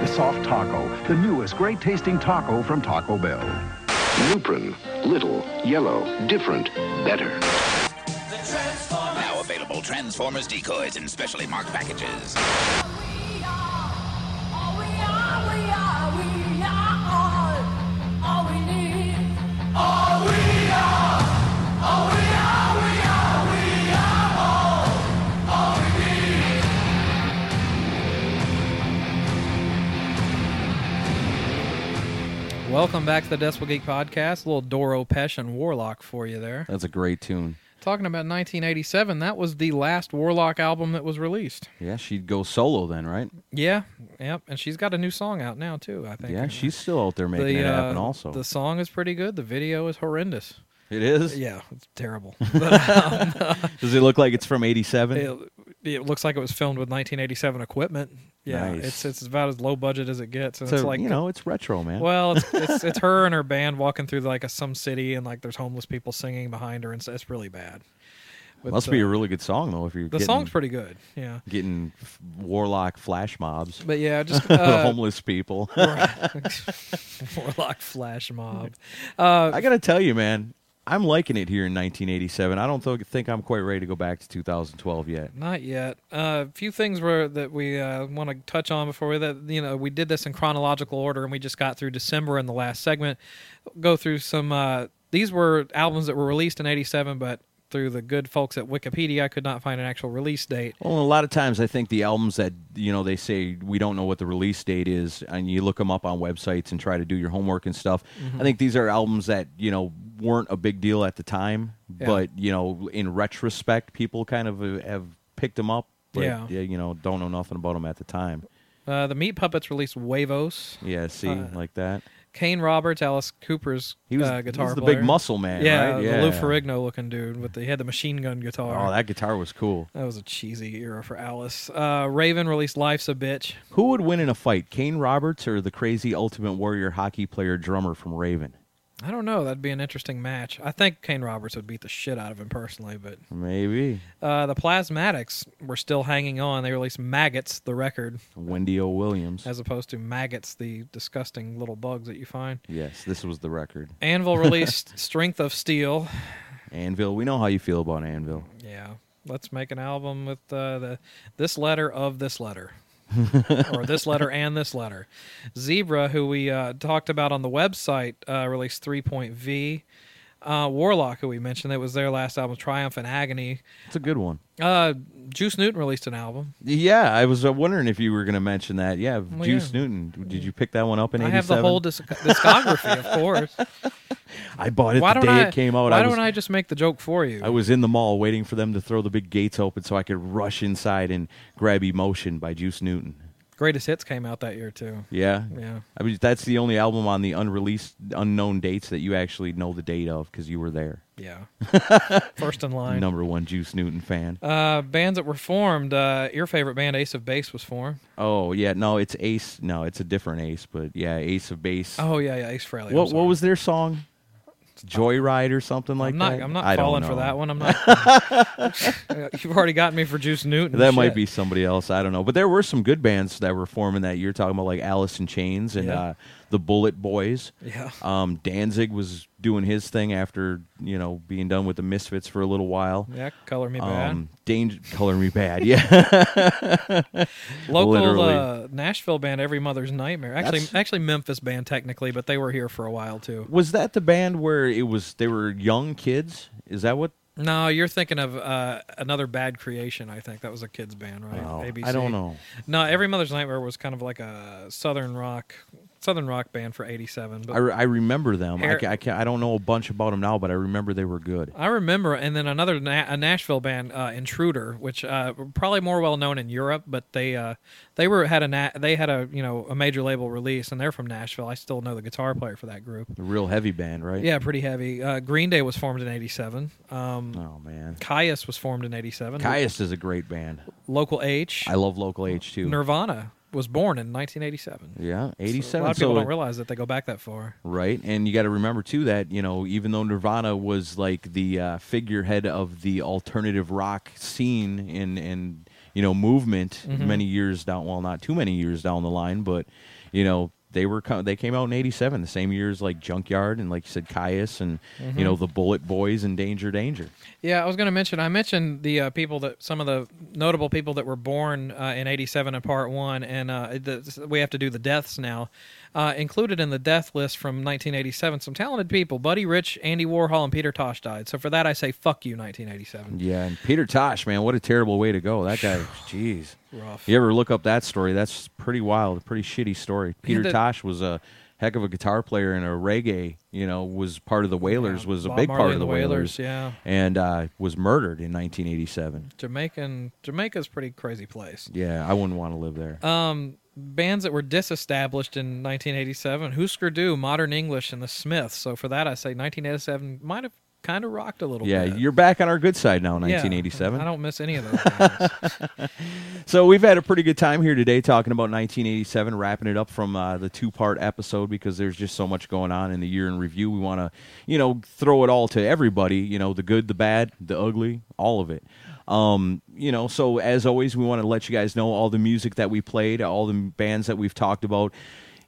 The soft taco, the newest great tasting taco from Taco Bell. Nuprin. Little, yellow, different, better. Now available Transformers decoys in specially marked packages. Welcome back to the Decibel Geek podcast. A little Doro Pesch and Warlock for you there. That's a great tune. Talking about 1987, that was the last Warlock album that was released. Yeah, she'd go solo then, right? Yeah, yep. And she's got a new song out now too. I think. Yeah, she's still out there making The, it happen. uh, Also, the song is pretty good. The video is horrendous. it is. Yeah, it's terrible. But, um, Does it look like it's from '87? It, looks like it was filmed with 1987 equipment. Yeah, Nice. it's it's about as low budget as it gets. And So it's like you know, it's retro, man. Well, it's, it's it's her and her band walking through like a some city, and like there's homeless people singing behind her, and so it's really bad. But, Must be a really good song though. If you're the getting, song's pretty good. Yeah, getting f- warlock flash mobs, But yeah, just, uh, homeless people. Warlock Flash Mob. Uh, I gotta tell you, man, I'm liking it here in 1987. I don't th- think I'm quite ready to go back to 2012 yet. Not yet. A few things were that we uh, want to touch on before we that you know we did this in chronological order, and we just got through December in the last segment. Go through some. Uh, these were albums that were released in '87, but through the good folks at Wikipedia, I could not find an actual release date. Well, a lot of times I think the albums that you know they say we don't know what the release date is, and you look them up on websites and try to do your homework and stuff. Mhm. I think these are albums that you know weren't a big deal at the time, Yeah. but you know in retrospect, people kind of have picked them up. But, Yeah. you know, don't know nothing about them at the time. Uh, the Meat Puppets released Huevos. Yeah, see, Uh, like that. Kane Roberts, Alice Cooper's He was- uh, he guitar was the player. big muscle man, Yeah, right? the Lou Ferrigno looking dude with the he had the machine gun guitar. Oh, that guitar was cool. That was a cheesy era for Alice. Uh, Raven released "Life's a Bitch." Who would win in a fight, Kane Roberts or the crazy Ultimate Warrior hockey player drummer from Raven? I don't know. That'd be an interesting match. I think Kane Roberts would beat the shit out of him personally, but Maybe. uh, the Plasmatics were still hanging on. They released "Maggots," the record, Wendy O. Williams. as opposed to maggots, the disgusting little bugs that you find. Yes, this was the record. Anvil released "Strength of Steel." Anvil, we know how you feel about Anvil. Yeah, let's make an album with uh, the this letter of this letter. or this letter and this letter. Zebra, who we uh, talked about on the website, uh, released 3 V. Uh, Warlock, who we mentioned, that was their last album, Triumph and Agony. It's a good one. Uh, Juice Newton released an album. Yeah, I was uh, wondering if you were going to mention that. Yeah, Well, Juice yeah. Newton. Did you pick that one up in I 87? have the whole disc- discography, of course. I bought it why the don't day I, it came out. Why I was, don't I just make the joke for you? I was in the mall waiting for them to throw the big gates open so I could rush inside and grab Emotion by Juice Newton. Greatest Hits came out that year, too. Yeah, Yeah. I mean, that's the only album on the unreleased, unknown dates that you actually know the date of because you were there. Yeah. First in line. Number one Juice Newton fan. Uh, bands that were formed. Uh, your favorite band, Ace of Base, was formed. Oh yeah, no, it's Ace. No, it's a different Ace, but yeah, Ace of Base. Oh yeah, yeah, Ace Frehley. What what was their song? Joyride or something like I'm not. that. I'm not I falling for that one. I'm not. You've already got me for Juice Newton. That might be somebody else. I don't know. But there were some good bands that were forming that year. Talking about like Alice in Chains and Yeah. uh, the Bullet Boys. Yeah. Um, Danzig was doing his thing after you know being done with the Misfits for a little while. Yeah, Color Me Badd. Um, Danger, color me bad. Yeah. Local uh, Nashville band, Every Mother's Nightmare. Actually, That's- actually Memphis band technically, but they were here for a while too. was that the band where it was they were young kids? Is that what? No, you're thinking of uh, another Bad Creation. I think that was a kids band, right? Oh, ABC. I don't know. No, Every Mother's Nightmare was kind of like a southern rock, southern rock band for '87. But I, re- I remember them. I, Hair- ca- I, ca- I don't know a bunch about them now, but I remember they were good. I remember, and then another Na- a Nashville band, uh, Intruder, which uh, were probably more well known in Europe, but they uh, they were had a na- they had a you know a major label release, and they're from Nashville. I still know the guitar player for that group. A real heavy band, right? Yeah, pretty heavy. Uh, Green Day was formed in '87. Um, oh man, Kyuss was formed in '87. Kyuss is a great band. Local H. I love Local H too. Nirvana. Was born in 1987. Yeah, 87. So 87. a lot of people it- don't realize that they go back that far. Right, and you got to remember too that you know even though Nirvana was like the uh, figurehead of the alternative rock scene and and you know movement Mhm. many years down, well not too many years down the line, but you know they were co- they came out in '87, the same years like Junkyard and like you said Kyuss and you know the Bullet Boys and Danger Danger. Yeah, I was going to mention. I mentioned the uh, people that some of the notable people that were born uh, in '87 in Part One, and uh, the, we have to do the deaths now. Uh, included in the death list from 1987, some talented people: Buddy Rich, Andy Warhol, and Peter Tosh died. So for that, I say fuck you, 1987. Yeah, and Peter Tosh, man, what a terrible way to go. That guy, jeez. Rough. You ever look up that story? That's pretty wild, a pretty shitty story. Peter Tosh was a heck of a guitar player and a reggae, you know, was part of the Wailers, was a Bob big Marley part of the Wailers, Wailers, yeah. And uh, was murdered in 1987. Jamaican Jamaica's a pretty crazy place. Yeah, I wouldn't want to live there. Um, bands that were disestablished in 1987: Husker Du, Modern English, and the Smiths. So for that, I say 1987 might have kind of rocked a little yeah, bit. you're back on our good side now, Yeah, 1987. I don't miss any of those. so we've had a pretty good time here today talking about 1987, wrapping it up from uh, the two-part episode because there's just so much going on in the year in review. We want to, you know, throw it all to everybody. You know, the good, the bad, the ugly, all of it. Um, you know, so as always, we want to let you guys know all the music that we played, all the bands that we've talked about.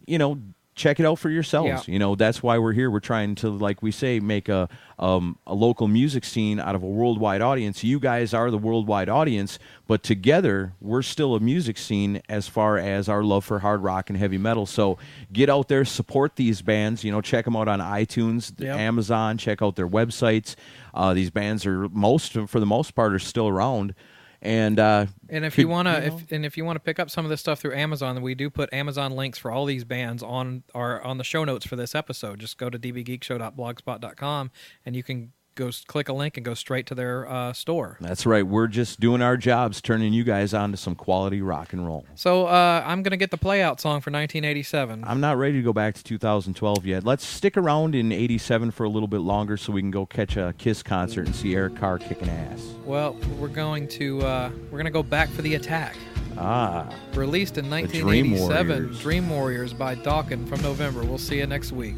You know, check it out for yourselves. Yeah. You know, that's why we're here. We're trying to, like we say, make a um, a local music scene out of a worldwide audience. You guys are the worldwide audience, but together we're still a music scene as far as our love for hard rock and heavy metal. So get out there, support these bands. You know, check them out on iTunes, Yep. Amazon. Check out their websites. Uh, these bands are most, for the most part, are still around. And uh, And if could- you want to, know, if and if you want to pick up some of this stuff through Amazon, we do put Amazon links for all these bands on our on the show notes for this episode. Just go to dbgeekshow.blogspot.com and you can go click a link and go straight to their uh, store. That's right. We're just doing our jobs, turning you guys on to some quality rock and roll. So uh, I'm gonna get the playout song for 1987. I'm not ready to go back to 2012 yet. Let's stick around in 87 for a little bit longer so we can go catch a Kiss concert and see Eric Carr kicking ass. Well, we're going to uh, we're gonna go back for the attack. Ah. Released in The Dream 1987, Warriors. Dream Warriors by Dokken from November. We'll see you next week.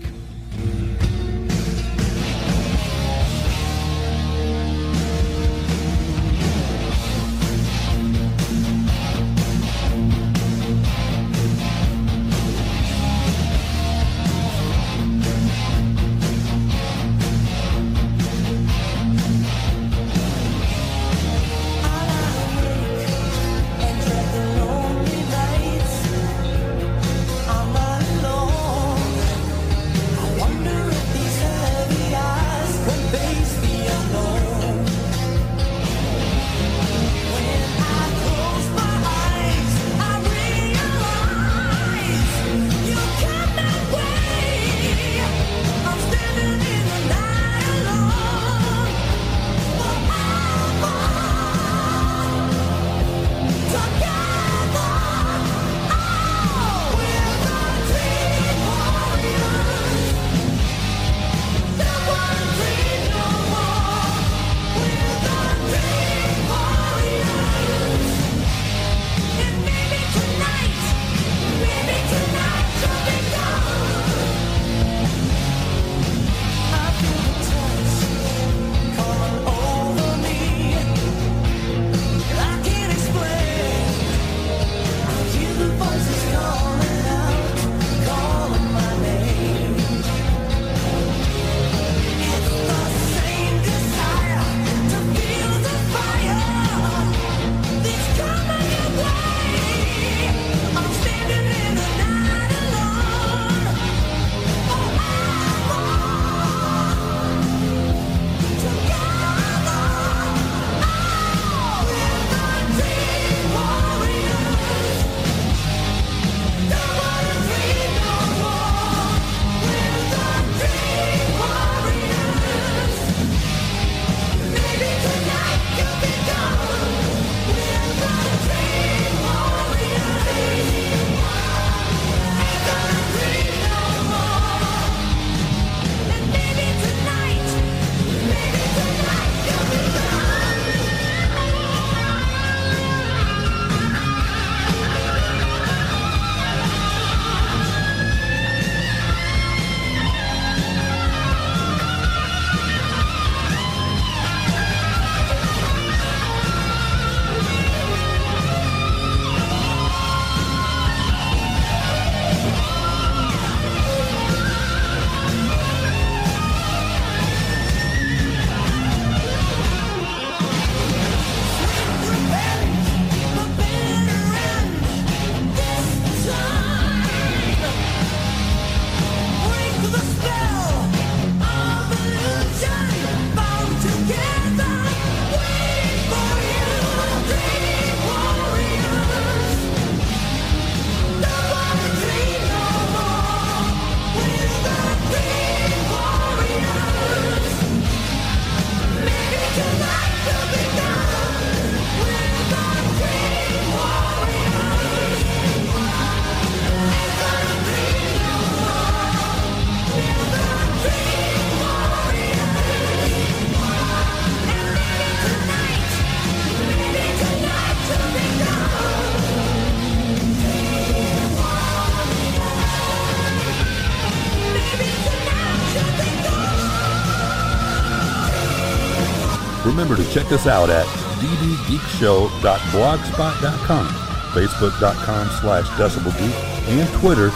Remember to check us out at dbgeekshow.blogspot.com, facebook.com slash decibelgeek, and Twitter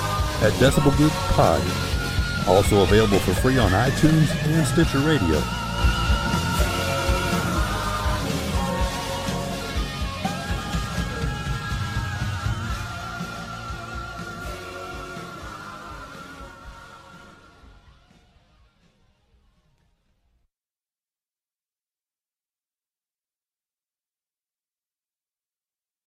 at decibelgeekpod. Also available for free on iTunes and Stitcher Radio.